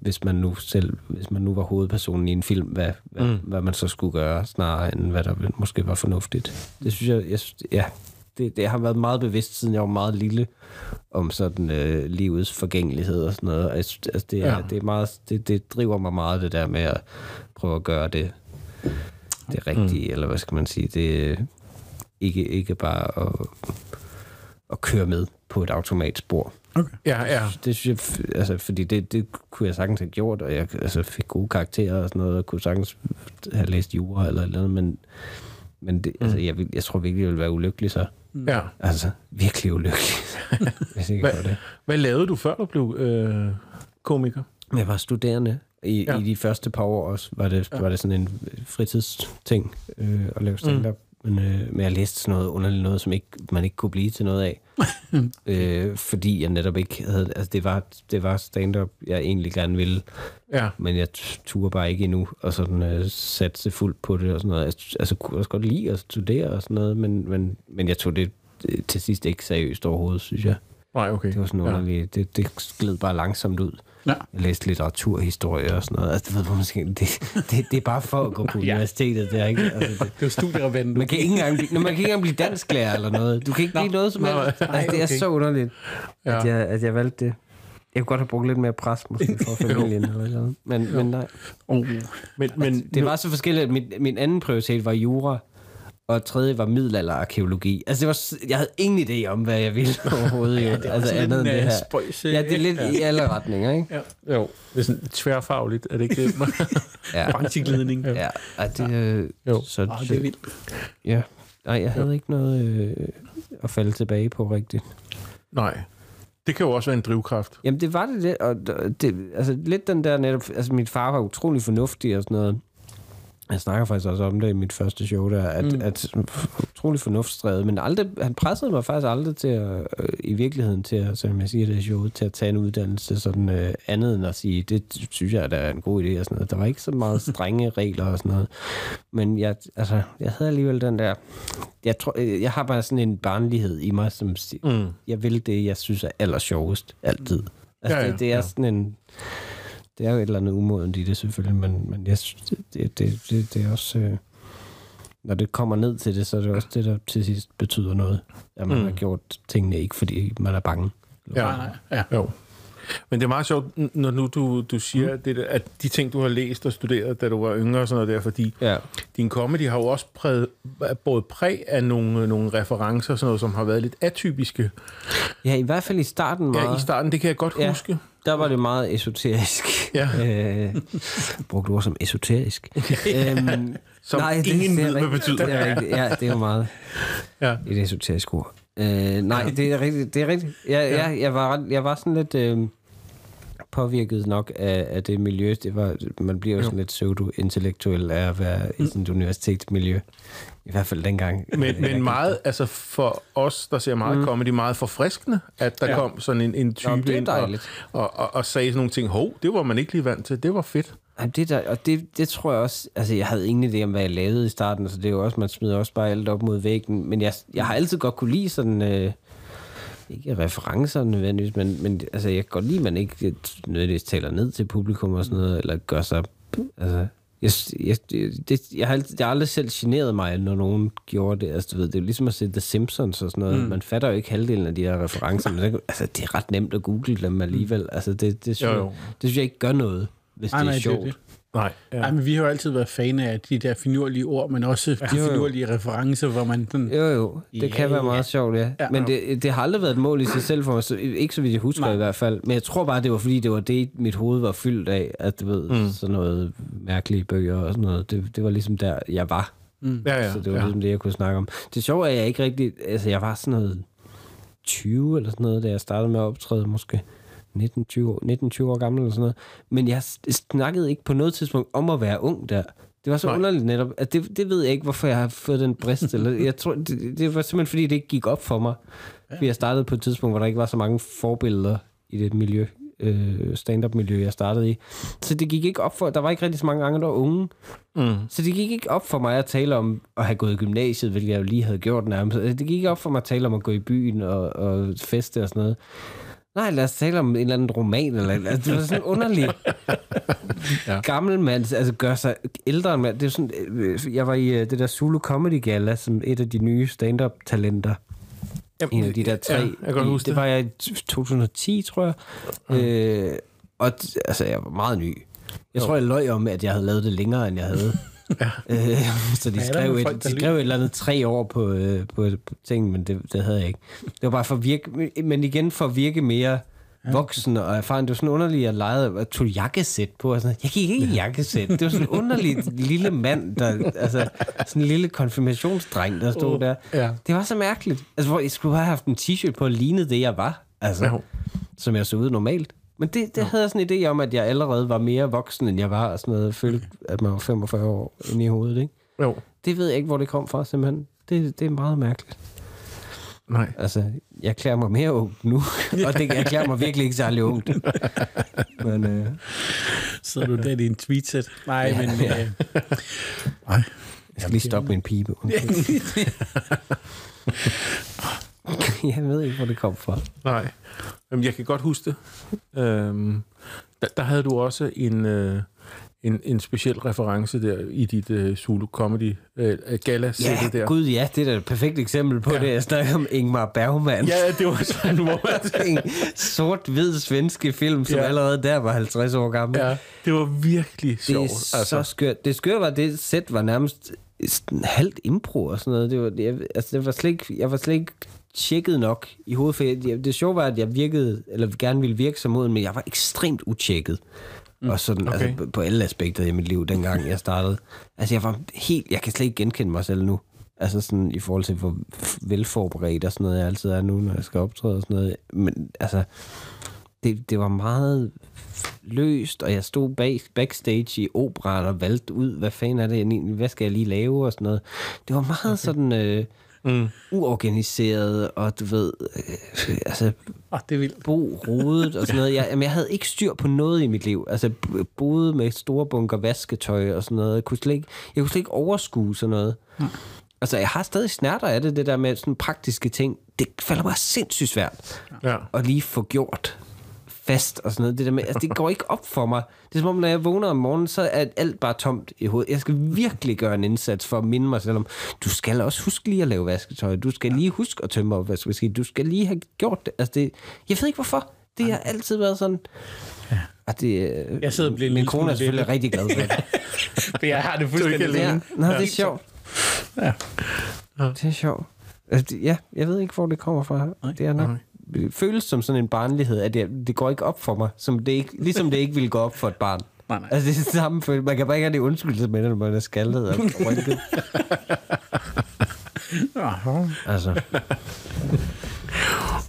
hvis man nu selv, hvis man nu var hovedpersonen i en film, hvad, hvad, Mm. mm. hvad man så skulle gøre, snarere end hvad der måske var fornuftigt. Det synes jeg, jeg synes, ja, det, det har været meget bevidst, siden jeg var meget lille, om sådan øh, livets forgængelighed og sådan noget. Og Jeg synes, altså, det, er, Ja. det, er meget, det, det driver mig meget, det der med at prøve at gøre det, det rigtige, mm. eller hvad skal man sige, det ikke, ikke bare at, at køre med på et automatspor. Ja, ja. Det synes jeg, altså, fordi det, det kunne jeg sagtens have gjort, og jeg altså, fik gode karakterer og sådan noget, og kunne sagtens have læst jura eller et eller andet, men, men det, altså, jeg, vil- jeg tror virkelig, jeg ville være ulykkelig så. ja. Altså, virkelig ulykkelig, hvis ikke Hvad- jeg det. Hvad lavede du, før du blev øh, komiker? Men jeg var studerende. I, ja. I de første par år også var det, ja. var det sådan en fritidsting øh, at lave stand-up. Mm. Men, øh, men jeg læste sådan noget underligt noget, som ikke, man ikke kunne blive til noget af. øh, fordi jeg netop ikke havde... Altså, det var, det var stand-up, jeg egentlig gerne ville. Ja. Men jeg turde bare ikke endnu, og sådan øh, satse fuldt på det og sådan noget. Jeg, altså, kunne også godt lide at studere og sådan noget, men, men, men jeg tog det øh, til sidst ikke seriøst overhovedet, synes jeg. Nej, okay. Det var sådan ja. underligt. Det, det gled bare langsomt ud. Ja. Jeg læste litteraturhistorie og sådan noget. Altså, ved, man skal, det, det, det er bare for at gå på universitetet. Det er ikke, altså, det, Det var studierevenden. man kan ikke engang blive, man kan ikke engang blive dansklærer eller noget. Du kan ikke blive noget som nej, helst. nej, Altså, det er så underligt, Ja. at, jeg, at jeg valgte det. Jeg kunne godt have brugt lidt mere pres, måske, for familien eller noget. Men, men nej. Oh. Men, men Det var så forskelligt, at min, min anden prioritet var jura, og tredje var middelalderarkeologi. Altså, det var, jeg havde ingen idé om, hvad jeg ville overhovedet. Ja, det er altså, andet end en, det øh, her. spøjs, øh, Ja, det er lidt i alle retninger, ikke? Ja. jo, det er sådan tværfagligt, er det ikke det? Ja. Brancheglidning. Ja, ej, det, øh, Jo. Så, Ah, det er vildt. Ja. Nej, jeg havde ikke noget øh, at falde tilbage på rigtigt. Nej. Det kan jo også være en drivkraft. Jamen, det var det lidt, og det, altså lidt den der netop, altså min far var utrolig fornuftig og sådan noget. Jeg snakker faktisk også om det i mit første show der, at, mm. at utrolig fornuftsdrevet, men aldrig, han pressede mig faktisk aldrig til at, øh, i virkeligheden til at, som jeg siger det i showet, til at tage en uddannelse sådan øh, andet end at sige, det synes jeg, der er en god idé og sådan noget. Der var ikke så meget strenge regler og sådan noget. Men jeg, altså, jeg havde alligevel den der, jeg tror, øh, jeg har bare sådan en barnlighed i mig, som Mm. jeg vil det, jeg synes er allersjovest, altid. Altså, Ja, ja, ja, det, det er ja. sådan en... Det er jo et eller andet umodent i det selvfølgelig, men, men jeg synes, det, det, det, det, er også... Øh, når det kommer ned til det, så er det også det, der til sidst betyder noget. At man Mm. har gjort tingene ikke, fordi man er bange. Ja. Nej. Ja. Jo. Men det er meget sjovt, når nu du, du siger, mm. det, der, at de ting, du har læst og studeret, da du var yngre og sådan noget der, fordi Ja. din comedy har jo også præget, både præg af nogle, nogle referencer, sådan noget, som har været lidt atypiske. ja, i hvert fald i starten meget. Ja, i starten, det kan jeg godt Ja. huske. Der var det meget esoterisk. Ja. Øh, brugt ord som esoterisk. øhm, Som ingen ved, hvad betyder. Det er rigtigt. Ja, det er jo meget Ja. et esoterisk ord. Øh, nej, det er rigtigt. Det er rigtigt. Jeg, ja. jeg, jeg, var, jeg var sådan lidt øh, påvirket nok af, af det miljø. Det var, man bliver jo sådan lidt pseudo-intellektuel af at være i sådan et universitetsmiljø. I hvert fald dengang. Men, men meget, altså for os, der ser meget mm. comedy, meget forfriskende, at der ja. Kom sådan en, en type Nå, ind og, og, og, og sagde sådan nogle ting, hov, det var man ikke lige vant til, det var fedt. Jamen, det der, og det, det tror jeg også, altså jeg havde ingen idé om, hvad jeg lavede i starten, så det er jo også, man smider også bare alt op mod væggen, men jeg, jeg har altid godt kunne lide sådan, øh, ikke referencer nødvendigvis, men, men altså jeg kan godt lide, at man ikke øh, nødvendigvis taler ned til publikum og sådan noget, eller gør sig, altså jeg, jeg, det, jeg, har altid, jeg har aldrig selv generet mig, når nogen gjorde det. Altså, du ved, det er jo ligesom at se The Simpsons og sådan noget. Mm. Man fatter jo ikke halvdelen af de her referencer, men det, altså, det er ret nemt at google dem alligevel. Altså, det, det, synes, Jo, jo. det synes jeg ikke gør noget, hvis Nej, det er nej, det sjovt. det. Nej, ja. Ej, men vi har jo altid været fan af de der finurlige ord, men også de Jo, jo. finurlige referencer, hvor man sådan... Jo, jo. Det Ja, kan være meget ja. sjovt, ja. Ja. Men det, det har aldrig været et mål i sig selv for mig. Så, ikke så vidt jeg husker Nej. i hvert fald. Men jeg tror bare, det var fordi, det var det, mit hoved var fyldt af. At du ved, mm. sådan noget mærkelige bøger og sådan noget. Det, det var ligesom der, jeg var. ja, ja, så det var ja. ligesom det, jeg kunne snakke om. Det sjove er, at jeg ikke rigtig... Altså, jeg var sådan noget 20 eller sådan noget, da jeg startede med at optræde, måske 19-20 år, 19-20 år gammel eller sådan noget. Men jeg snakkede ikke på noget tidspunkt om at være ung der. Det var så Nej. Underligt netop, at det, det ved jeg ikke, hvorfor jeg har fået den brist. eller, jeg tror, det, det var simpelthen, fordi det ikke gik op for mig. Fordi jeg startede på et tidspunkt, hvor der ikke var så mange forbilleder i det miljø, øh, stand-up-miljø, jeg startede i. Så det gik ikke op for, der var ikke rigtig så mange andre unge. Mm. Så det gik ikke op for mig at tale om at have gået i gymnasiet, hvilket jeg jo lige havde gjort nærmest. Det gik ikke op for mig at tale om at gå i byen og, og feste og sådan noget. Nej, lad os tale om en eller anden roman. Eller, altså, det var sådan underligt. Ja. Gammel mand, altså gør sig ældre mand. Det er sådan, øh, jeg var i øh, det der Zulu Comedy Gala, som et af de nye stand-up-talenter. En af de der tre. Ja, jeg kan godt huske det. var jeg i 2010, tror jeg. Mm. Øh, og altså, jeg var meget ny. Jeg tror, jeg løj om, at jeg havde lavet det længere, end jeg havde. Øh, så de der skrev, et, folk, de skrev et eller andet tre år på, øh, på, på ting, men det, det havde jeg ikke. Det var bare for at virke, men igen for at virke mere voksen og erfaren. Det var sådan underligt, at jeg legede og tog jakkesæt på. Og sådan, jeg gik ikke i jakkesæt. Det var sådan en underlig lille mand, der, altså sådan en lille konfirmationsdreng, der stod der. ja. Det var så mærkeligt. Altså, hvor jeg skulle have haft en t-shirt på, og lignede det, jeg var. Altså, Jo. som jeg så ud normalt. Men det, det havde jeg sådan en idé om, at jeg allerede var mere voksen, end jeg var, og sådan noget. Jeg følte, at man var 45 år inde i hovedet, ikke? Jo. Det ved jeg ikke, hvor det kom fra, simpelthen. Det, det er meget mærkeligt. Nej. Altså, jeg klæder mig mere ung nu, og det, jeg klæder mig virkelig ikke særlig ungt. Men øh, Sidder du der i din tweetset? Nej, Ja, men... ja. Øh, nej. jeg skal lige stoppe min pibe. jeg ved ikke, hvor det kom fra. Nej. Jamen, jeg kan godt huske det. Øhm, der, der havde du også en, øh, en, en speciel reference der i dit øh, Zulu Comedy øh, gala Ja, der. gud ja, det er da et perfekt eksempel på ja. det. Jeg snakker om Ingmar Bergman. Ja, det var sådan, hvor man... en sort-hvid svenske film, som Ja. allerede der var 50 år gammel. Ja, det var virkelig Det sjovt. er så skørt. Det skøre var, at det sæt var nærmest halvt impro og sådan noget. Det var, det, jeg, altså, det var slet ikke, jeg var slet ikke tjekket nok i hovedet. For jeg, det sjove var, at jeg virkede, eller gerne ville virke som moden, men jeg var ekstremt utjekket. Mm, og sådan, okay. okay. altså, på, alle aspekter i mit liv, dengang jeg startede. Altså, jeg var helt, jeg kan slet ikke genkende mig selv nu. Altså sådan i forhold til, hvor velforberedt og sådan noget, jeg altid er nu, når jeg skal optræde og sådan noget. Men altså, det, det var meget løst, og jeg stod bag, backstage i operan og valgte ud, hvad fanden er det, hvad skal jeg lige lave og sådan noget. Det var meget okay. sådan øh, Mm. uorganiseret, og du ved, øh, altså Åh, det er vildt. bo rodet og sådan noget. Jeg, jamen, jeg havde ikke styr på noget i mit liv. Altså, boede med store bunker vasketøj og sådan noget. Jeg kunne slet ikke, jeg kunne slet ikke overskue sådan noget. Hmm. Altså, jeg har stadig snærter af det, det der med sådan praktiske ting. Det falder mig sindssygt svært Ja. at lige få gjort fast og sådan noget. Det, der med, altså, det går ikke op for mig. Det er som om, når jeg vågner om morgenen, så er alt bare tomt i hovedet. Jeg skal virkelig gøre en indsats for at minde mig selv om, du skal også huske lige at lave vasketøj. Du skal lige huske at tømme opvaskemaskinen. Du skal lige have gjort det. Altså, det jeg ved ikke hvorfor. Det har altid været sådan. Og det, øh, Jeg sidder og bliver en min kone er selvfølgelig rigtig glad for det. For jeg har det fuldstændig alene. ja, nå, det er sjovt. Ja. Det er sjovt. Altså, ja, jeg ved ikke, hvor det kommer fra. Nej. Det er nok føles som sådan en barnlighed, at det, det går ikke op for mig, som det ikke, ligesom det ikke ville gå op for et barn. Nej, nej. Altså, det er det samme følelse. Man kan bare ikke have det undskyldelse med, når man er skaldet og rynket. Altså,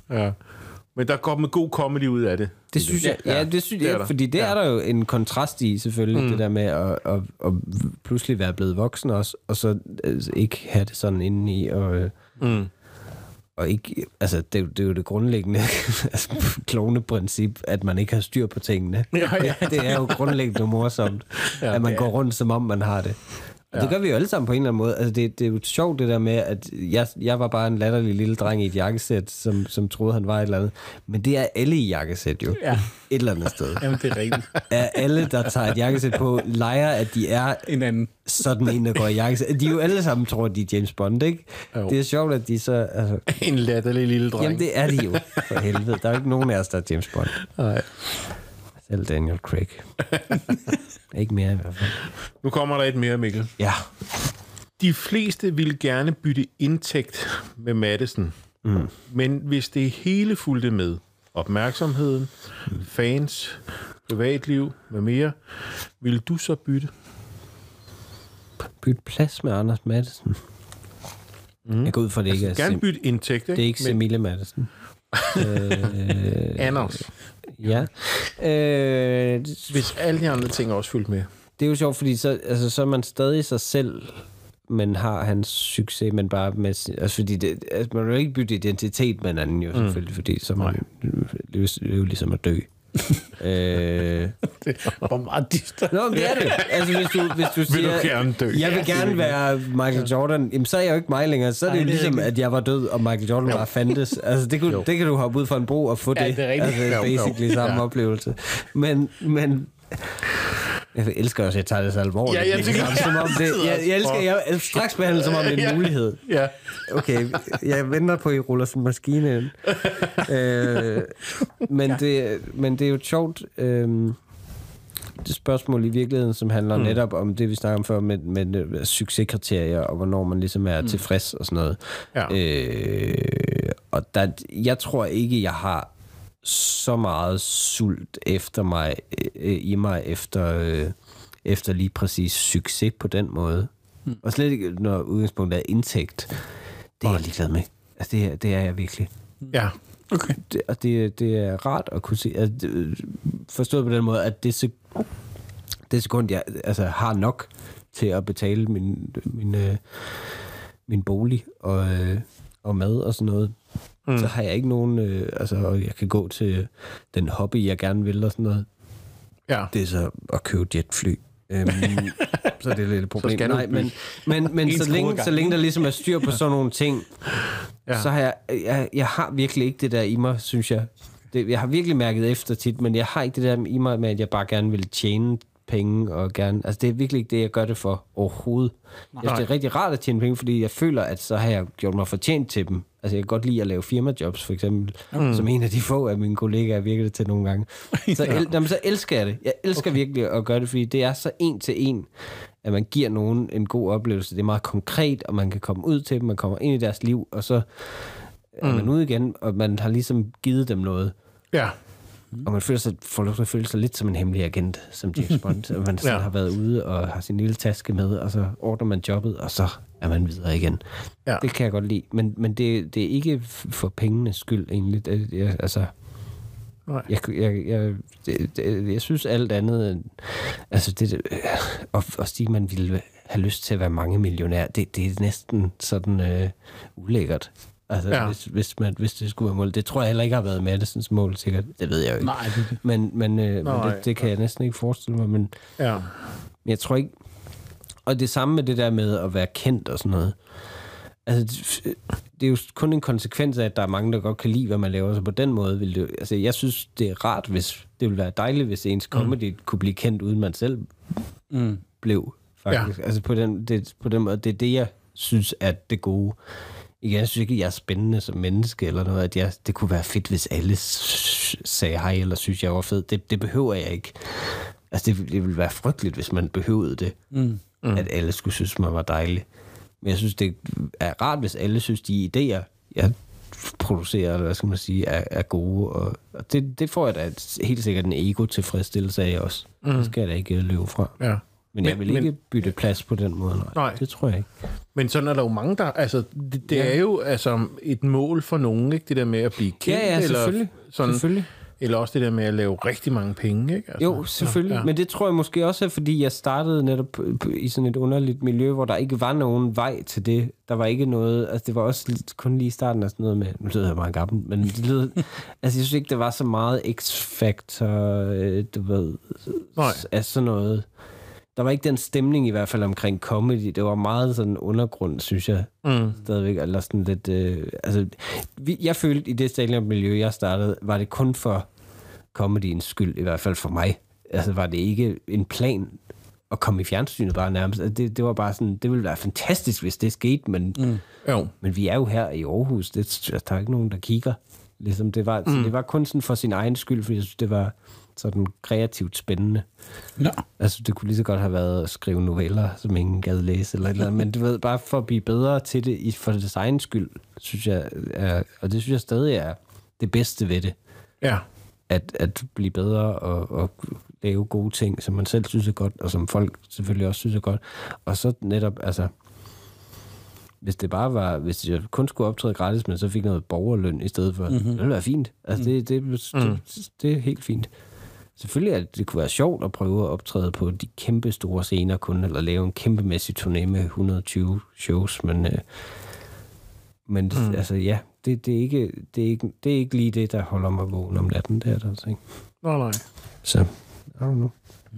ja. Men der går med god comedy ud af det. det synes jeg, ja, det synes det er jeg, der. fordi det Ja. er der jo en kontrast i, selvfølgelig, mm. det der med at, at, at pludselig være blevet voksen også, og så altså, ikke have det sådan inde i, og, øh, Mm. Og ikke, altså, det, er jo- det er jo det grundlæggende altså, klovneprincip, at man ikke har styr på tingene. Ja, ja. Det er jo grundlæggende morsomt, Ja, ja, at man det går rundt, som om man har det. Og det gør vi jo alle sammen på en eller anden måde. Altså, det, det er jo sjovt det der med, at jeg, jeg var bare en latterlig lille dreng i et jakkesæt, som, som troede, han var et eller andet. Men det er alle i jakkesæt jo. Ja. Et eller andet sted. Jamen, det er rigtigt. Er alle, der tager et jakkesæt på, leger, at de er En anden. sådan en, der går i jakkesæt. De er jo alle sammen, tror de er James Bond, ikke? Jo. Det er sjovt, at de så... Altså, En latterlig lille dreng. jamen, det er de jo, for helvede. Der er jo ikke nogen af os, der er James Bond. Nej. Selv Daniel Craig. ikke mere i hvert fald. Nu kommer der et mere, Mikkel. Ja. De fleste vil gerne bytte indtægt med Madison. Mm. Men hvis det hele fulgte med, opmærksomheden, fans, privatliv med mere, vil du så bytte? Byt plads med Anders Madsen. Mm. Jeg går ud fra, det ikke er, Gerne bytte indtægt, ikke? det er ikke Men Semille Madsen. øh, Anders. Ja. Øh, Hvis alle de andre ting også fulgte med. det er jo sjovt, fordi så, altså, så er man stadig sig selv, men har hans succes, men bare med... Altså, fordi det, altså, man vil ikke bytte identitet med en anden, jo, selvfølgelig, fordi så man er jo ligesom at dø. øh, Hvor meget dyster. Nå, men det er det. Altså, hvis du, hvis du Vil siger, du gerne dø? jeg vil gerne det være Michael Jordan, jamen, så er jeg jo ikke mig længere. Så er det jo det ligesom, at jeg var død, og Michael Jordan bare fandtes. Altså, det, kunne, det kan du hoppe ud fra en bro og få Ja, det. det er rigtigt. Altså, Jo, jo. basically samme Ja. oplevelse. Men, men jeg elsker også, at jeg tager det så alvorligt. Ja, jeg tænker- som om det, jeg, jeg elsker, jeg jeg straks behandler som om det er en mulighed. Ja. Okay, jeg venter på, at I ruller sådan maskine ind. øh, men, det, men det er jo sjovt. Øh, spørgsmål i virkeligheden, som handler mm. netop om det, vi snakker om før, med, med, med succeskriterier, og hvornår man ligesom er mm. tilfreds og sådan noget. Ja. Øh, og der, jeg tror ikke, jeg har så meget sult efter mig, øh, i mig efter, øh, efter lige præcis succes på den måde. Mm. Og slet ikke, når udgangspunktet er indtægt. Det er jeg ligeglad med. Altså, det, er- det er jeg virkelig. Ja. Okay. Det, og det, det er rart at kunne se, at, øh, forstået på den måde, at det, sek- det sekund, jeg altså, har nok til at betale min, min, øh, min bolig og, øh, og mad og sådan noget, mm. så har jeg ikke nogen, øh, altså, og jeg kan gå til den hobby, jeg gerne vil og sådan noget. Ja. Det er så at købe jetfly. Øhm, så det er lidt et problem. du Nej, men, men, men En så, længe, så længe der ligesom er styr på sådan nogle ting, ja. så har jeg, jeg, jeg har virkelig ikke det der i mig, synes jeg. Det, jeg har virkelig mærket efter tit, men jeg har ikke det der i mig med, at jeg bare gerne vil tjene penge og gerne... Altså, det er virkelig ikke det, jeg gør det for overhovedet. Jeg synes, det er rigtig rart at tjene penge, fordi jeg føler, at så har jeg gjort mig fortjent til dem. Altså, jeg kan godt lide at lave firmajobs, for eksempel. Mm. Som en af de få af mine kollegaer virker det til nogle gange. Så, el, jamen, så elsker jeg det. Jeg elsker okay. virkelig at gøre det, fordi det er så en til en, at man giver nogen en god oplevelse. Det er meget konkret, og man kan komme ud til dem, man kommer ind i deres liv, og så er man ude igen, og man har ligesom givet dem noget. Ja. Og man føler sig, får lov til at føle sig lidt som en hemmelig agent, som James Bond. og man sådan Ja. har været ude og har sin lille taske med, og så ordner man jobbet, og så er man videre igen. Ja. Det kan jeg godt lide. Men, men det, det er ikke for pengenes skyld, egentlig. Det, jeg, altså, Nej. jeg, jeg, jeg, det, det, jeg synes alt andet... Altså, det, øh, og, og sige, man ville have lyst til at være mange millionær, det, det er næsten sådan øh, ulækkert. Altså, Ja. hvis, hvis, man, hvis det skulle være mål. Det tror jeg heller ikke har været Madisons mål, sikkert. Det ved jeg jo ikke. Nej, det. Men, men, øh, men Nej. det, det kan jeg næsten ikke forestille mig. Men, Ja. men jeg tror ikke... Og det samme med det der med at være kendt og sådan noget. Altså, det- det er jo kun en konsekvens af, at der er mange, der godt kan lide, hvad man laver. Så på den måde vil det... Altså, jeg synes, det er rart, hvis... Det ville være dejligt, hvis ens comedy mm. kunne blive kendt, uden man selv Mm. blev, faktisk. Ja. Altså, på den, det, på den måde, det er det, jeg synes er det gode. Igen, jeg synes ikke, jeg er spændende som menneske eller noget. At jeg, det kunne være fedt, hvis alle sagde hej, eller synes, jeg var fed. Det, det behøver jeg ikke. Altså, det, det ville være frygteligt, hvis man behøvede det. Mm. Mm. At alle skulle synes, man var dejlig. Men jeg synes, det er rart, hvis alle synes, de idéer, jeg producerer, eller hvad skal man sige, er, er gode. Og, og det, det får jeg da helt sikkert en ego-tilfredsstillelse af også. Mm. Det skal jeg da ikke løbe fra. ja. Men, men jeg vil men- ikke bytte plads på den måde, nej. Nej. Det tror jeg ikke. Men sådan er der jo mange, der... Altså, det, det Ja. er jo altså, et mål for nogen, ikke? Det der med at blive kendt. Ja, ja, eller selvfølgelig. Sådan, Selvfølgelig. Eller også det der med at lave rigtig mange penge, ikke? Altså, Jo, selvfølgelig. Ja. Ja. Men det tror jeg måske også er, fordi jeg startede netop i sådan et underligt miljø, hvor der ikke var nogen vej til det. Der var ikke noget... Altså, det var også kun lige starten af sådan noget med... Nu lyder jeg meget gammel, men det lyder... altså, jeg synes ikke, der var så meget X-Factor, øh, du ved... Nej. Af sådan noget... Der var ikke den stemning i hvert fald omkring comedy. Det var meget sådan undergrund, synes jeg. Mm. stadigvæk, eller sådan lidt... Øh, altså, vi, jeg følte, i det stand miljø jeg startede, var det kun for comedyens skyld, i hvert fald for mig. Altså, var det ikke en plan at komme i fjernsynet bare nærmest. Altså, det, det var bare sådan, det ville være fantastisk, hvis det skete, men, mm. Jo. men vi er jo her i Aarhus. Det, der er ikke nogen, der kigger. Ligesom, det, var, mm. det var kun sådan for sin egen skyld, fordi jeg synes, det var sådan kreativt spændende. Nå. Altså, det kunne lige så godt have været at skrive noveller, som ingen gad læse, eller eller andet. Men du ved, bare for at blive bedre til det, i- for det egen skyld, synes jeg, er, og det synes jeg stadig er det bedste ved det. Ja. At, at blive bedre og, og lave gode ting, som man selv synes er godt, og som folk selvfølgelig også synes er godt. Og så netop, altså, hvis det bare var, hvis jeg kun skulle optræde gratis, men så fik noget borgerløn i stedet for, mm-hmm. det ville være fint. Altså, det, det, det, det, det er helt fint. Selvfølgelig at det kunne være sjovt at prøve at optræde på de kæmpe store scener kun, eller lave en kæmpemæssig turné med 120 shows, men, øh, men mm. altså ja, det, det, er ikke, det, er ikke, det er ikke lige det, der holder mig vågen om natten, det er der altså ikke. Nå, nej. Så, I don't know.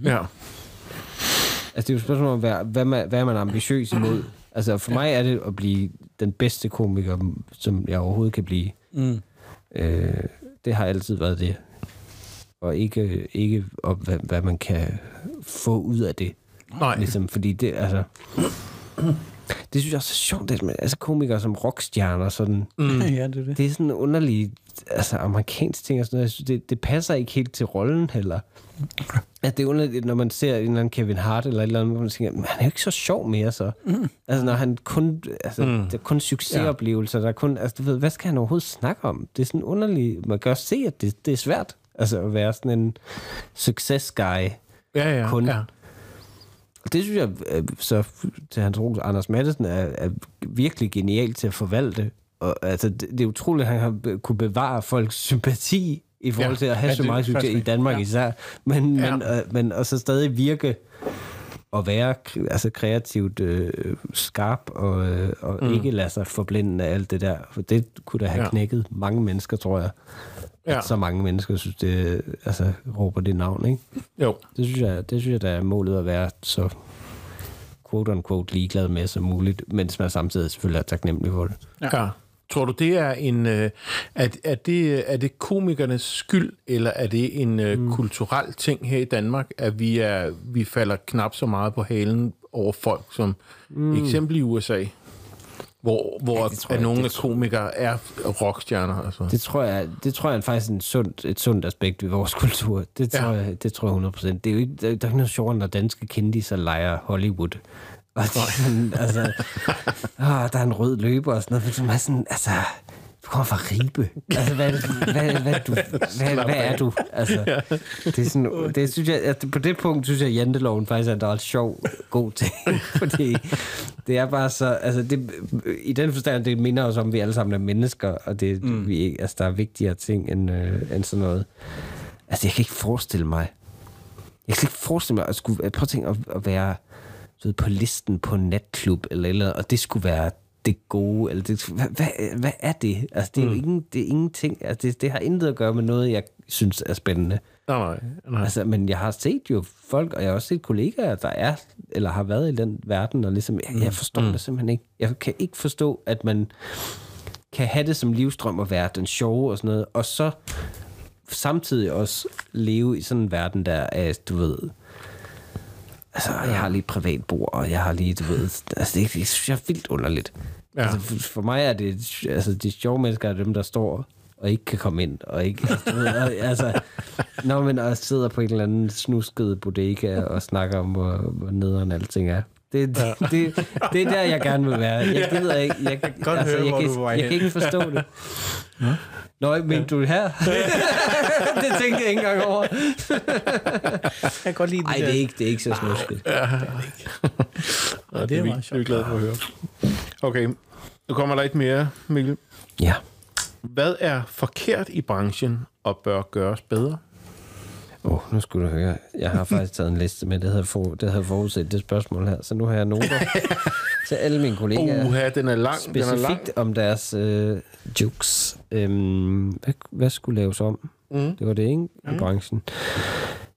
Ja. Altså det er jo et spørgsmål om, hvad, hvad, man, hvad er man ambitiøs imod? Altså for mig er det at blive den bedste komiker, som jeg overhovedet kan blive. Mm. Øh, det har altid været det. Og ikke, ikke op, hvad, hvad man kan få ud af det. Nej. Ligesom, fordi det, altså... Det synes jeg også er sjovt, det, med, altså komikere som rockstjerner, sådan, Mm. ja, det er det. det er sådan en underlig, altså amerikansk ting og sådan noget. Jeg synes, det, det passer ikke helt til rollen heller. At det er underligt, når man ser en eller anden Kevin Hart eller et eller andet, hvor man tænker, "Men han er jo ikke så sjov mere så. Mm. Altså når han kun, altså mm. det er kun succesoplevelser, der er kun, altså du ved, hvad skal han overhovedet snakke om? Det er sådan underligt, man kan også se, at det, det er svært, altså at være sådan en success guy. Ja, ja. Kun. ja. Det synes jeg, øh, så til hans ros, Anders Madsen er, er virkelig genial til at forvalte. Og, altså, det, det er utroligt, at han har kunne bevare folks sympati i forhold Ja. til at have Ja, så meget succes i Danmark ja. især. Men, Ja. men, øh, men og så stadig virke og være altså kreativt øh, skarp og, øh, og mm. ikke lade sig forblinde af alt det der. For det kunne da have ja. knækket mange mennesker, tror jeg. Ja. At så mange mennesker synes, det altså, råber det navn, ikke? Jo. Det synes jeg, det synes jeg, der er målet at være så quote-unquote ligeglad med som muligt, mens man samtidig selvfølgelig er taknemmelig for det. Ja. ja. Tror du, det er en... Øh, er, er, det, er det komikernes skyld, eller er det en øh, mm. kulturel ting her i Danmark, at vi, er, vi falder knap så meget på halen over folk, som mm. eksempel i USA, hvor, hvor ja, tror at jeg- nogle det af komikere er rockstjerner. Altså. Det tror jeg, det tror jeg er faktisk en sund, et sundt aspekt ved vores kultur. Det tror, Ja. jeg, det tror jeg 100%. Det er jo ikke, der, der er ikke noget sjovere, når danske kendiser leger Hollywood. Og det er sådan, altså, åh, der er en rød løber og sådan noget, er sådan, altså, du kommer fra Ribe. Altså, hvad, er hvad, hvad, du, hvad, hvad er du? Altså, det er sådan, det synes jeg, at på det punkt synes jeg, at janteloven faktisk er en ret sjov, god ting. Fordi det er bare så, altså det, i den forstand, det minder os om, at vi alle sammen er mennesker, og det, mm. vi, altså, der er vigtigere ting end, øh, end sådan noget. Altså, jeg kan ikke forestille mig, jeg kan ikke forestille mig at skulle, prøv at tænke at, at være ved, på listen på en natklub, eller, eller og det skulle være det gode, eller det, hvad, hvad, hvad er det? Altså, det er jo ingen, det er ingenting, altså, det, det har intet at gøre med noget, jeg synes er spændende. Nej, nej, nej. Altså, men jeg har set jo folk, og jeg har også set kollegaer, der er, eller har været i den verden, og ligesom, jeg, jeg forstår mm. det simpelthen ikke. Jeg kan ikke forstå, at man kan have det som livstrøm at være den sjove og sådan noget, og så samtidig også leve i sådan en verden, der er, du ved, altså, jeg har lige et privat bord, og jeg har lige, du ved, altså, det, det synes jeg er vildt underligt. Ja. Altså, for, mig er det, altså, de sjove mennesker er dem, der står og ikke kan komme ind, og ikke, altså, altså, når man også sidder på en eller anden snusket bodega og snakker om, hvor, hvor nederen alting er. Det, det, ja. det, det er der, jeg gerne vil være. Jeg gider ikke. Jeg, kan, godt høre, jeg, hvor kan, vej jeg kan ikke forstå det. Nå, men du er her? det tænkte jeg ikke engang over. Jeg kan godt lide Nej, det det er der. ikke, det er ikke så snusket. Ja, det er vi, meget det er vi glade for at høre. Okay, nu kommer der et mere, Mikkel. Ja. Hvad er forkert i branchen og bør gøres bedre? Åh, oh, nu skulle du høre. Jeg har faktisk taget en liste med, det havde, for, det havde forudset det spørgsmål her. Så nu har jeg noter til alle mine kollegaer. Uha, den er lang. Den er lang. specifikt om deres øh, jokes. Øhm, hvad, hvad skulle laves om? Mm. Det var det, ikke? I branchen.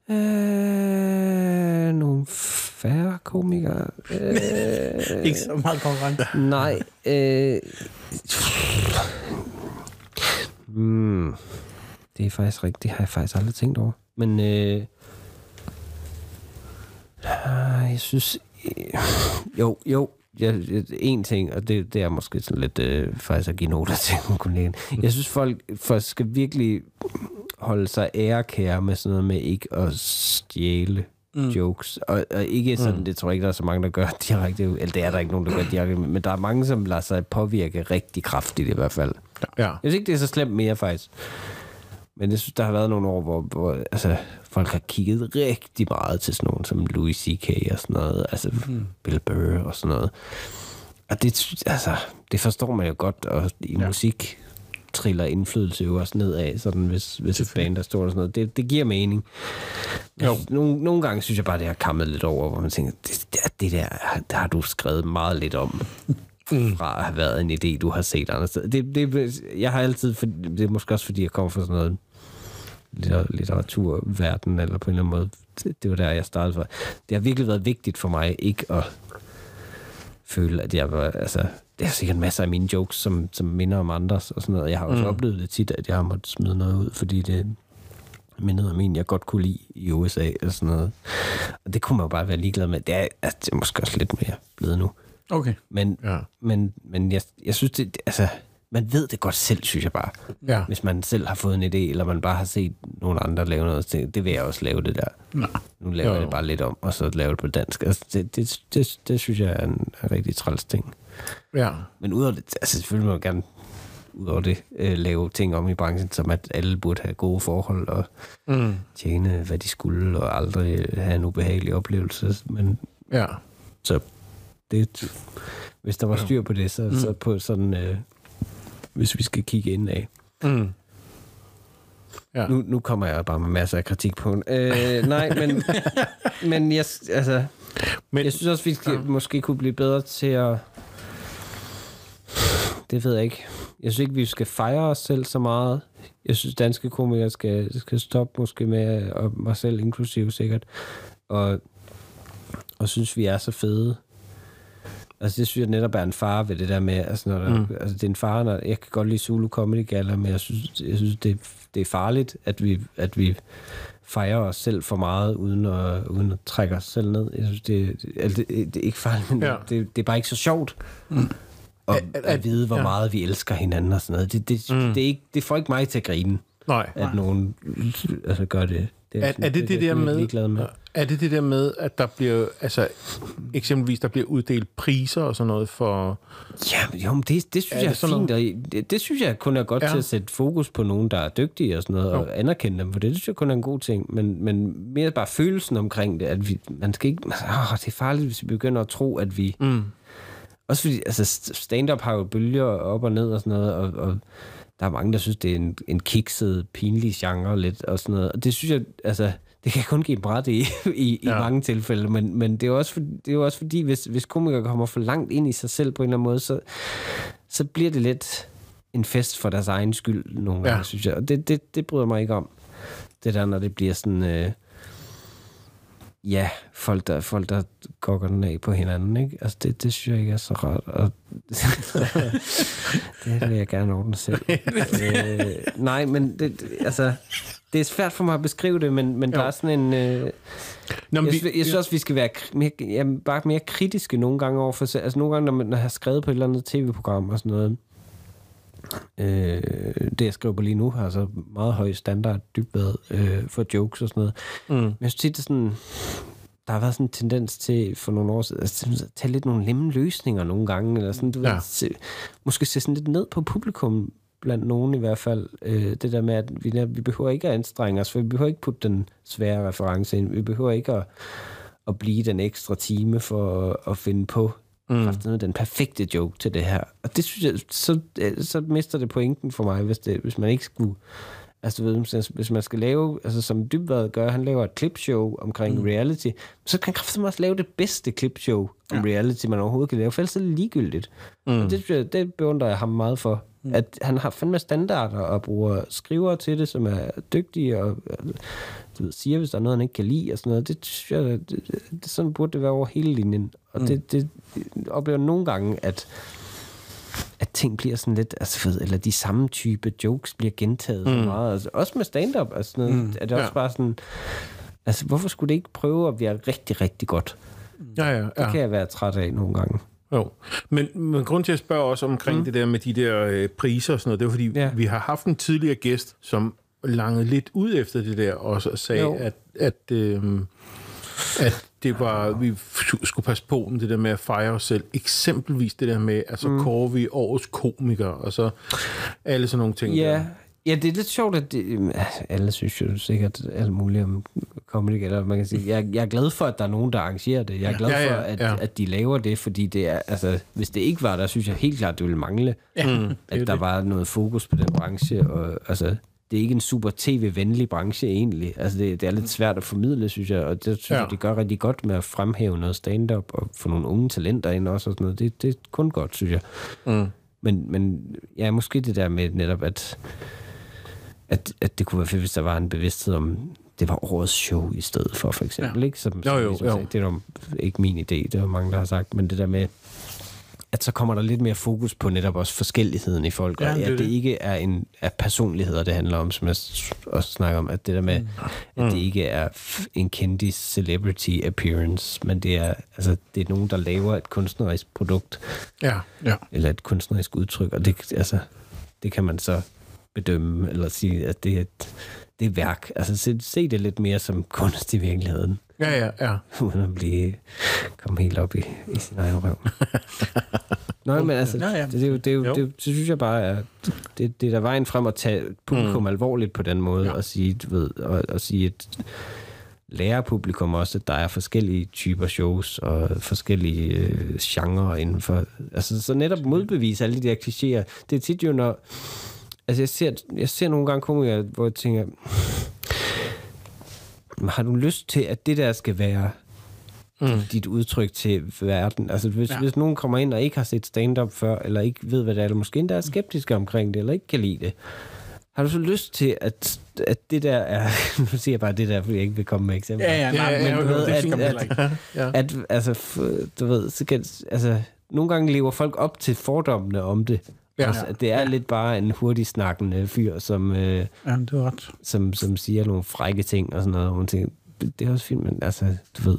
Øh, nogle færre komikere. Øh, Ikke så meget konkurrence. nej. Øh, mm, det er faktisk rigtigt. Det har jeg faktisk aldrig tænkt over. Men øh, ah, jeg synes... Øh, jo, jo. Jeg, jeg- en ting, og det, det er måske sådan lidt øh, faktisk at give noter til kollegaen. Jeg synes, folk, folk skal virkelig holde sig ærekære med sådan noget med ikke at stjæle mm. jokes. Og, og ikke sådan, mm. det tror jeg ikke, der er så mange, der gør direkte. Eller det er der ikke nogen, der gør direkte. Men der er mange, som lader sig påvirke rigtig kraftigt i hvert fald. Ja. Jeg synes ikke, det er så slemt mere, faktisk. Men jeg synes, der har været nogle år, hvor, hvor altså, folk har kigget rigtig meget til sådan nogen som Louis C.K. og sådan noget. Altså mm. Bill Burr og sådan noget. Og det, altså, det forstår man jo godt, og i ja. musik triller indflydelse jo også nedad, sådan hvis, hvis et band der står og sådan noget. Det, det giver mening. Jo. Nogle, nogle gange synes jeg bare, det har kammet lidt over, hvor man tænker, det, det, det der, der har du skrevet meget lidt om fra at have været en idé, du har set andre steder. Det, det, jeg har altid, for, det er måske også fordi, jeg kommer fra sådan noget litteraturverden, eller på en eller anden måde, det, var der, jeg startede for. Det har virkelig været vigtigt for mig, ikke at føle, at jeg var, altså, det er sikkert masser af mine jokes, som, som minder om andres og sådan noget. Jeg har også mm. oplevet det tit, at jeg har måttet smide noget ud, fordi det mindede om en, jeg godt kunne lide i USA og sådan noget. Og det kunne man jo bare være ligeglad med. Det er, altså, det er måske også lidt mere blevet nu. Okay. Men, Ja. men, men jeg, jeg synes, det- altså, man ved det godt selv, synes jeg bare. Ja. Hvis man selv har fået en idé, eller man bare har set nogle andre lave noget, det, det vil jeg også lave det der. Nej. Nu laver Jo, jeg det bare lidt om, og så lave det på dansk. Altså, det, det, det, det synes jeg er en, en rigtig træls ting. Ja. Men udover det, altså selvfølgelig må man gerne udover det, øh, lave ting om i branchen, som at alle burde have gode forhold og Mm. tjene, hvad de skulle, og aldrig have en ubehagelig oplevelse. Men Ja. så det, hvis der var styr på det, så, mm. så på sådan, øh, hvis vi skal kigge ind af. Mm. Ja. Nu, nu kommer jeg bare med masser af kritik på den. Øh, nej, men, men jeg, altså, Men, jeg synes også, vi skal, måske kunne blive bedre til at... Det ved jeg ikke. Jeg synes ikke, vi skal fejre os selv så meget. Jeg synes, danske komikere skal, skal stoppe måske med, og mig selv inklusive sikkert, og, og synes, vi er så fede. Altså, det synes jeg netop er en fare ved det der med, altså, når der, mm. altså det er en fare, når, jeg kan godt lide Zulu Comedy Gala, men jeg synes, jeg synes det, det er farligt, at vi, at vi fejrer os selv for meget, uden at, uden at trække os selv ned. Jeg synes, det, altså, det, det er ikke farligt, men Ja. det, det er bare ikke så sjovt. Mm. At, At- at, vide, hvor ja. meget vi elsker hinanden og sådan noget. Det, det, mm. det, er ikke, det får ikke mig til at grine, nej. at nogen altså, gør det. Det Er, er det det, jeg der med, med? er det det der med, at der bliver, altså eksempelvis der bliver uddelt priser og sådan noget for, Ja, jo, men det, det synes Er er det jeg er fint, og det, det synes jeg kun er godt ja. til at sætte fokus på nogen, der er dygtige og sådan noget, Jo. og anerkende dem, for det synes jeg kun er en god ting, men, men mere bare følelsen omkring det, at vi, man skal ikke, åh, det er farligt, hvis vi begynder at tro, at vi, mm. også fordi, altså stand-up har jo bølger op og ned og sådan noget, og, og der er mange, der synes, det er en, en kikset, pinlig genre lidt og sådan noget, og det synes jeg, altså, det kan kun give bræt i, i, Ja. i mange tilfælde, men, men det, er jo også for, det er jo også fordi, hvis, hvis komikere kommer for langt ind i sig selv på en eller anden måde, så, så bliver det lidt en fest for deres egen skyld nogle gange, ja. synes jeg. Og det, det, det bryder mig ikke om. Det der, når det bliver sådan... Øh, ja, folk der, folk, der gokker den af på hinanden, ikke? Altså, det, det synes jeg ikke er så rart. Og det vil jeg gerne ordne selv. øh, nej, men det, altså... Det er svært for mig at beskrive det, men, men der er sådan en... Øh, Nå, jeg, vi- synes, jeg synes også, vi skal være mere, jamen, bare mere kritiske nogle gange over for sig. Altså nogle gange, når man har skrevet på et eller andet tv-program og sådan noget, øh, det jeg skriver på lige nu har altså meget høj standard dybvad øh, for jokes og sådan noget. Mm. Men jeg synes tit, det er sådan, der har været sådan en tendens til for nogle år siden, altså, at tage lidt nogle nemme løsninger nogle gange, eller sådan, du Ja. ved, se, måske se sådan lidt ned på publikum, blandt nogen i hvert fald. Øh, det der med, at vi, vi behøver ikke at anstrenge os, for vi behøver ikke putte den svære reference ind. Vi behøver ikke at, at blive den ekstra time for at, at finde på mm. den perfekte joke til det her. Og det synes jeg, så, øh, så mister det pointen for mig, hvis, det, hvis man ikke skulle... Altså, du ved, hvis- man skal lave, altså som Dybvad gør, han laver et clipshow omkring mm. reality, så kan han også lave det bedste clipshow om ja. reality, man overhovedet kan lave, for ellers er det ligegyldigt. Mm. Og det, det beundrer jeg ham meget for. Mm. At han har fandme standarder og bruger skrivere til det, som er dygtige og øh, du ved, siger, hvis der er noget, han ikke kan lide og sådan noget. Det synes jeg, det, det, sådan burde det være over hele linjen. Og mm. det, det jeg oplever nogle gange, at at ting bliver sådan lidt, altså, ved, eller de samme type jokes bliver gentaget mm. så meget. Altså, også med stand-up, altså, sådan noget, mm. er det også Ja. bare sådan, altså, hvorfor skulle det ikke prøve at være rigtig, rigtig godt? Ja, ja, Det ja. kan jeg være træt af nogle gange. Jo. Men, men grund til at spørge også omkring mm. det der med de der øh, priser og sådan noget, det er fordi, ja. Ja. vi har haft en tidligere gæst, som langede lidt ud efter det der, og så sagde, Jo. at, at, øh, at det var, vi skulle passe på med det der med at fejre os selv. Eksempelvis det der med, at så mm. kårer vi årets komiker, og så alle sådan nogle ting. Ja, der. ja, det er lidt sjovt, at det, altså, alle synes jo sikkert alt muligt om comedy, eller man kan sige, jeg, jeg er glad for, at der er nogen, der arrangerer det. Jeg er glad Ja, ja, for, at, ja. at de laver det, fordi det er, altså, hvis det ikke var der, synes jeg helt klart, det ville mangle, Mm. at der var noget fokus på den branche, og altså, det er ikke en super tv-venlig branche egentlig. Altså, det, det er lidt svært at formidle, synes jeg, og det synes Ja. jeg, de gør rigtig godt med at fremhæve noget stand-up, og få nogle unge talenter ind også, og sådan noget. Det, det er kun godt, synes jeg. Mm. Men, men ja, måske det der med netop, at, at, at det kunne være fedt, hvis der var en bevidsthed om, det var årets show i stedet for, for eksempel. Ja. Ikke? Som, Jo, som jo, ligesom jo. Sagde, det er jo ikke min idé, det er jo mange, der har sagt, men det der med, at så kommer der lidt mere fokus på netop også forskelligheden i folk, Ja, og det at det, det. ikke er en er personligheder, det handler om, som jeg også snakker om, at det der med, mm. at det ikke er en kendis celebrity appearance, men det er, altså, det er nogen, der laver et kunstnerisk produkt, Ja. Ja. eller et kunstnerisk udtryk, og det, altså, det kan man så bedømme, eller sige, at det er et, det er værk. Altså, se, se det lidt mere som kunst i virkeligheden, Ja, ja, ja. uden at blive, komme helt op i, i sin egen røv. Nå, men altså, Ja, ja. det, det, er jo, det, er jo, Jo. det, det synes jeg bare er, det, det er der vejen frem at tage publikum mm. alvorligt på den måde, ja. og sige, du ved, og, og sige, at lære publikum også, at der er forskellige typer shows og forskellige øh, genrer inden for... Altså, så netop modbevise alle de der klichéer. Det er tit jo, når... Altså, jeg ser, jeg ser nogle gange komikere, hvor jeg tænker, har du lyst til, at det der skal være mm. dit udtryk til verden? Altså, hvis, ja. Hvis nogen kommer ind og ikke har set stand-up før, eller ikke ved, hvad det er, eller måske endda er skeptiske omkring det, eller ikke kan lide det, har du så lyst til, at, at det der er... Nu siger jeg bare det der, fordi jeg ikke vil komme med eksempler. Ja, ja, nej, Ja, ja, men jo, du ved, det at, at, Ja. At, altså, f- du ved, så kan, altså, nogle gange lever folk op til fordommene om det. Ja. Altså, det er ja. lidt bare en hurtig snakkende fyr, som, øh, ja, det er ret. som, som siger nogle frække ting og sådan noget. Og man tænker, det er også fint, men altså, du ved,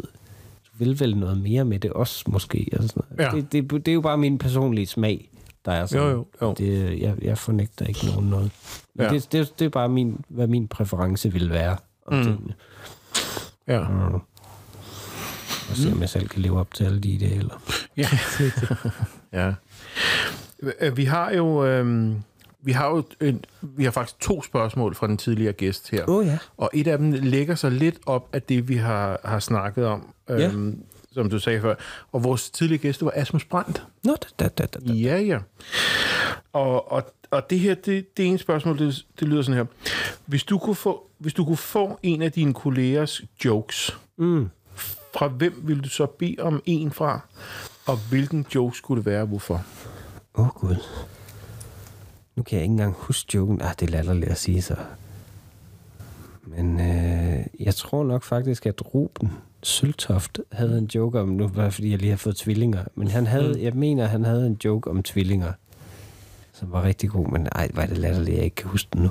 du vil vel noget mere med det også, måske. Og sådan noget. Ja. Det, det, det, er jo bare min personlige smag, der er sådan. Jo, jo, jo. Det, jeg, jeg fornægter ikke nogen noget. Men Ja. det, det, det er bare, min, hvad min præference vil være om Mm. mm. tingene. Ja. Mm. Og se, om jeg selv kan leve op til alle de idealer. Ja, ja. Øh, Vi har jo... Øhm, vi har jo en, vi har faktisk to spørgsmål fra den tidligere gæst her. Oh, ja. Og et af dem lægger sig lidt op af det, vi har, har snakket om, Ja. øhm, som du sagde før. Og vores tidligere gæst var Asmus Brandt. Nå, da, da, da, da. da. Ja, ja. Og, og, og det her, det, det ene spørgsmål, det, det lyder sådan her. Hvis du, kunne få, hvis du kunne få en af dine kollegers jokes, Mm. fra hvem ville du så bede om en fra? Og hvilken joke skulle det være, hvorfor? Åh, oh, Gud. Nu kan jeg ikke engang huske joken. Ah, det er latterligt at sige så. Men øh, jeg tror nok faktisk, at Ruben Søltoft havde en joke om, nu var det, fordi jeg lige har fået tvillinger, men han havde, mm. jeg mener, han havde en joke om tvillinger, som var rigtig god, men ej, var det latterligt, jeg ikke kan huske den nu.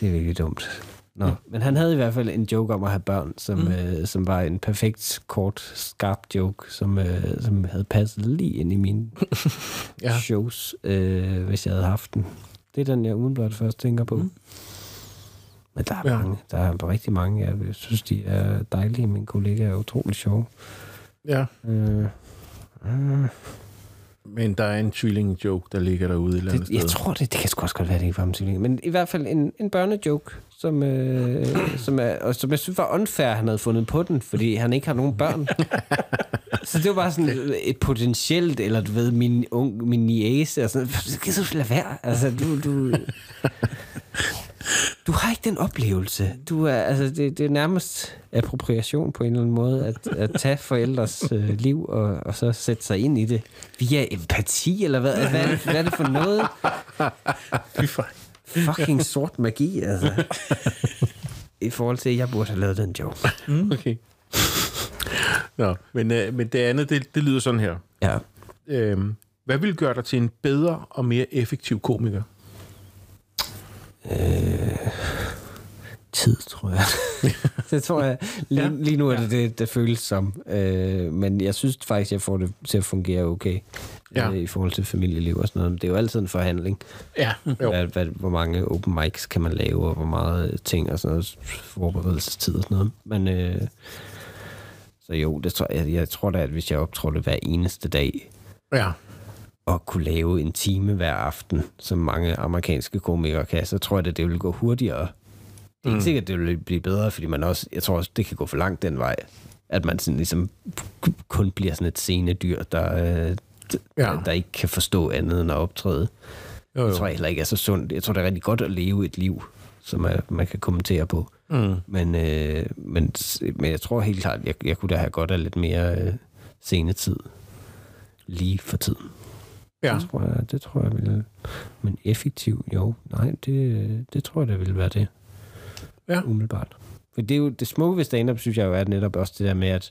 Det er virkelig dumt. Nå, men han havde i hvert fald en joke om at have børn, som, mm. øh, som var en perfekt, kort, skarp joke, som, øh, som havde passet lige ind i mine Ja. shows, øh, hvis jeg havde haft den. Det er den, jeg udenbart først tænker på. Mm. Men der er, Ja. ja. mange, der er rigtig mange. Jeg synes, de er dejlige. Mine kollegaer er utrolig sjove. Ja. Øh, øh, Men der er en tvilling-joke, der ligger derude et eller andet det, jeg sted. tror, det, det kan sgu også godt være, det ikke var om tvillinger. Men i hvert fald en, en børnejoke, som, øh, som, er, og som jeg synes var unfair, han havde fundet på den, fordi han ikke har nogen børn. så det var bare sådan et potentielt, eller du ved, min, ung, min niece, og sådan, det kan du lade være. Altså, du, du, du har ikke den oplevelse. Du er, altså, det, det er nærmest appropriation på en eller anden måde, at, at tage forældres øh, liv og, og så sætte sig ind i det via empati, eller hvad, hvad, er, det, hvad er det for noget? Fy. Fucking sort magi, altså. I forhold til, at jeg burde have lavet den joke. Okay. Nå, men, øh, men det andet, det, det lyder sådan her. Ja. Øhm, hvad vil gøre dig til en bedre og mere effektiv komiker? Tid, tror jeg. det tror jeg. Lige, Ja. lige nu er det det, det føles som. Øh, men jeg synes faktisk, jeg får det til at fungere okay. Ja. Ja. Øh, I forhold til familieliv og sådan noget. Men det er jo altid en forhandling. Ja, Jo. Hvad, hvad, hvor mange open mics kan man lave, og hvor meget øh, ting og sådan noget, forberedelsestid og sådan noget. Men øh, så jo, det tror jeg, jeg tror da, at hvis jeg optrådte hver eneste dag, Ja. Og kunne lave en time hver aften, som mange amerikanske komikere kan, så tror jeg, at det ville gå hurtigere. Det er ikke Mm. sikkert, at det vil blive bedre, fordi man også, jeg tror også, det kan gå for langt den vej. At man sådan ligesom kun bliver sådan et scenedyr, der, øh, Ja. der ikke kan forstå andet end at optræde. Jo, Jeg tror jeg heller ikke er så sundt. Jeg tror, det er rigtig godt at leve et liv, som er, man kan kommentere på. Mm. Men, øh, men, men jeg tror helt klart, jeg, jeg kunne da have godt af lidt mere øh, scenetid lige for tiden. Ja. Det tror jeg, det tror jeg vil... Men effektiv, jo. Nej, det, det tror jeg, det vil være det. Ja. Umiddelbart. For det er jo det smukke ved stand-up, synes jeg jo, er netop også det der med, at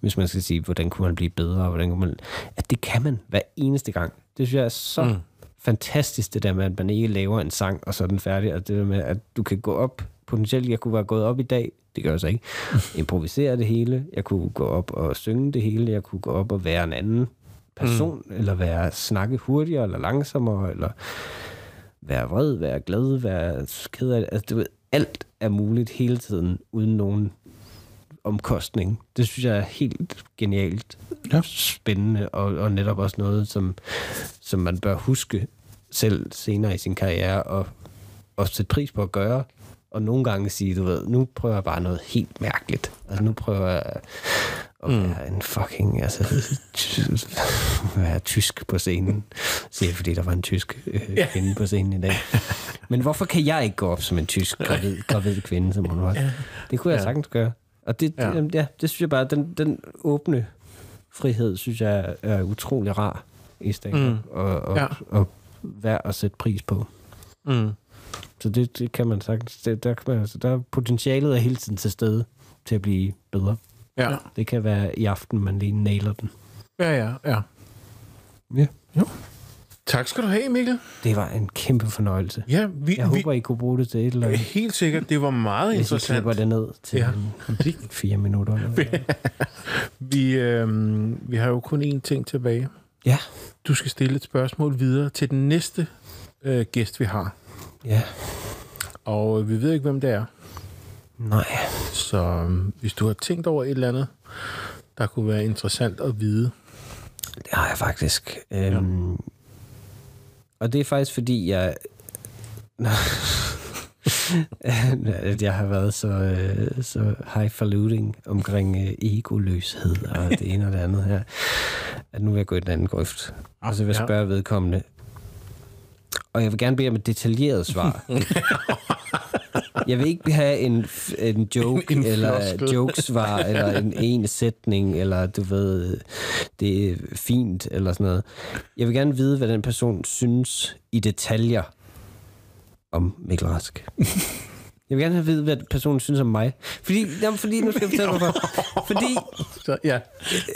hvis man skal sige, hvordan kunne man blive bedre, hvordan kunne man, at det kan man hver eneste gang. Det synes jeg er så mm. fantastisk, det der med, at man ikke laver en sang, og så er den færdig, og det der med, at du kan gå op, potentielt, jeg kunne være gået op i dag, det gør jeg så ikke, improvisere det hele, jeg kunne gå op og synge det hele, jeg kunne gå op og være en anden person, mm. eller være snakke hurtigere, eller langsommere, eller være vred, være glad, være ked af det. Altså, du ved, alt er muligt hele tiden, uden nogen omkostning. Det synes jeg er helt genialt ja. spændende, og, og netop også noget, som, som man bør huske selv senere i sin karriere, og, og sætte pris på at gøre. Og nogle gange sige, du ved, nu prøver jeg bare noget helt mærkeligt. Altså nu prøver jeg at Mm. være en fucking, altså, være tysk på scenen. Siger jeg, fordi der var en tysk øh, kvinde på scenen i dag. Men hvorfor kan jeg ikke gå op som en tysk gravid, gravid kvinde, som hun var? Det kunne jeg Ja. sagtens gøre. Og det, Ja. Det, ja, det synes jeg bare, den, den åbne frihed, synes jeg er, utrolig rar i stand Mm. mm. og, og, ja. og værd at sætte pris på. Mm. Så det, det kan man sagtens. Det, der, kan man, altså, der er potentialet er hele tiden til stede til at blive bedre. Ja. Det kan være i aften, man lige nailer den. Ja, ja, ja. Ja. Tak skal du have, Mikkel. Det var en kæmpe fornøjelse. Ja, vi, Jeg vi, håber, I kunne bruge det til et eller andet. helt sikkert, det var meget Hvis interessant. klipper det ned til Ja. en, fire minutter. Vi, øh, vi har jo kun én ting tilbage. ja, Du skal stille et spørgsmål videre til den næste øh, gæst, vi har. ja. Og øh, vi ved ikke, hvem det er. Nej. Så øh, hvis du har tænkt over et eller andet, der kunne være interessant at vide. Det har jeg faktisk. Øhm, Og det er faktisk, fordi jeg... at jeg har været så, øh, så highfalutin omkring øh, egoløshed og det ene og det andet her, at nu vil jeg gå i den anden grøft. Og så vil jeg Ja. spørge vedkommende. Og jeg vil gerne bede om et detaljeret svar. Jeg vil ikke have en, en joke, En en eller floskel. jokesvar, eller en en sætning, eller du ved, det er fint, eller sådan noget. Jeg vil gerne vide, hvad den person synes i detaljer om Mikkel Rask. Jeg vil gerne have vide, hvad personen synes om mig. Fordi, jamen, fordi nu skal jeg fortælle hvorfor. Fordi, Så, ja.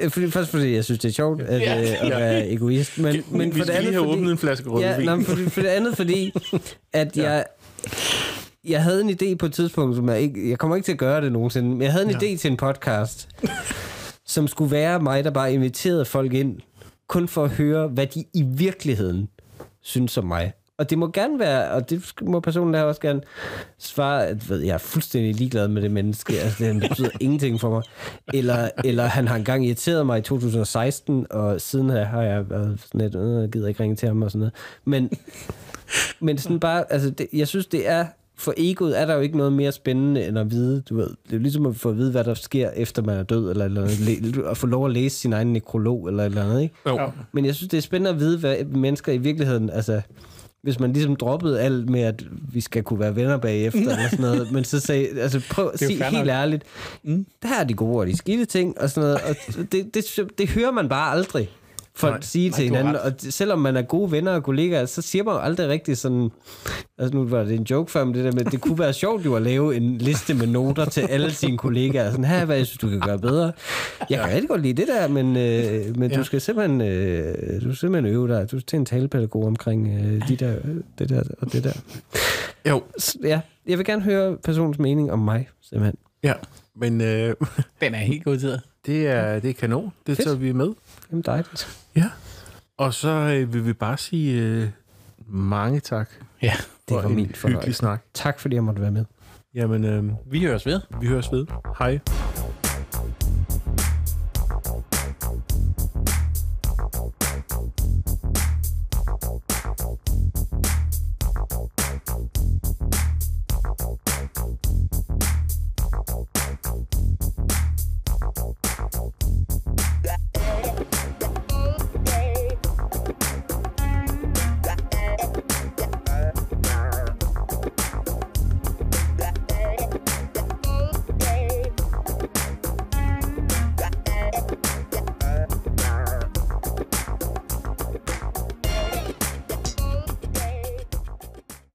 øh, fordi, først fordi jeg synes, det er sjovt at, Ja, øh, at ja. være egoist. Men, men vi for det andet, fordi, åbnet en flaske rødvin. Ja, nej, men for, for det andet, fordi at jeg, jeg havde en idé på et tidspunkt, som jeg ikke... Jeg kommer ikke til at gøre det nogensinde, men jeg havde en Ja. idé til en podcast, som skulle være mig, der bare inviterede folk ind, kun for at høre, hvad de i virkeligheden synes om mig. Og det må gerne være, og det må personen der også gerne svare, at ved, jeg er fuldstændig ligeglad med det menneske, altså det betyder ingenting for mig. Eller, eller han har engang irriteret mig i 2016, og siden her har jeg været sådan lidt, øh, gider ikke ringe til ham og sådan noget. Men, men sådan bare, altså det, jeg synes det er, for egoet er der jo ikke noget mere spændende end at vide, du ved, det er jo ligesom at få at vide, hvad der sker efter man er død, eller, eller at få lov at læse sin egen nekrolog, eller eller andet, ikke? Jo. Men jeg synes, det er spændende at vide, hvad mennesker i virkeligheden, altså, hvis man ligesom droppede alt med, at vi skal kunne være venner bagefter, eller sådan noget, men så sagde, altså prøv at sige helt ærligt, mm. der er de gode og de skidte ting, og sådan noget, og det, det, det hører man bare aldrig folk Nej, sige til nej, har hinanden, og selvom man er gode venner og kollegaer, så siger man jo aldrig rigtig sådan, altså nu var det en joke før, men det der med, det kunne være sjovt jo at lave en liste med noter til alle sine kollegaer, sådan her, hvad jeg synes, du kan gøre bedre. Jeg kan rigtig godt lide det der, men, øh, men Ja. du skal simpelthen, øh, du skal simpelthen øve dig, du skal til en talepædagog omkring øh, de der, det der og det der. Jo, S- Ja, jeg vil gerne høre personens mening om mig, simpelthen. ja. Men øh, Den er helt god tid. det, er, det er kanon. Det Fedt. tager vi med. Jamen dejligt. Ja. Og så øh, vil vi bare sige øh, mange tak Ja, Det var min hyggelig fornøjelse. snak. Tak fordi jeg måtte være med. Jamen, øh, vi høres ved. vi høres ved. Hej.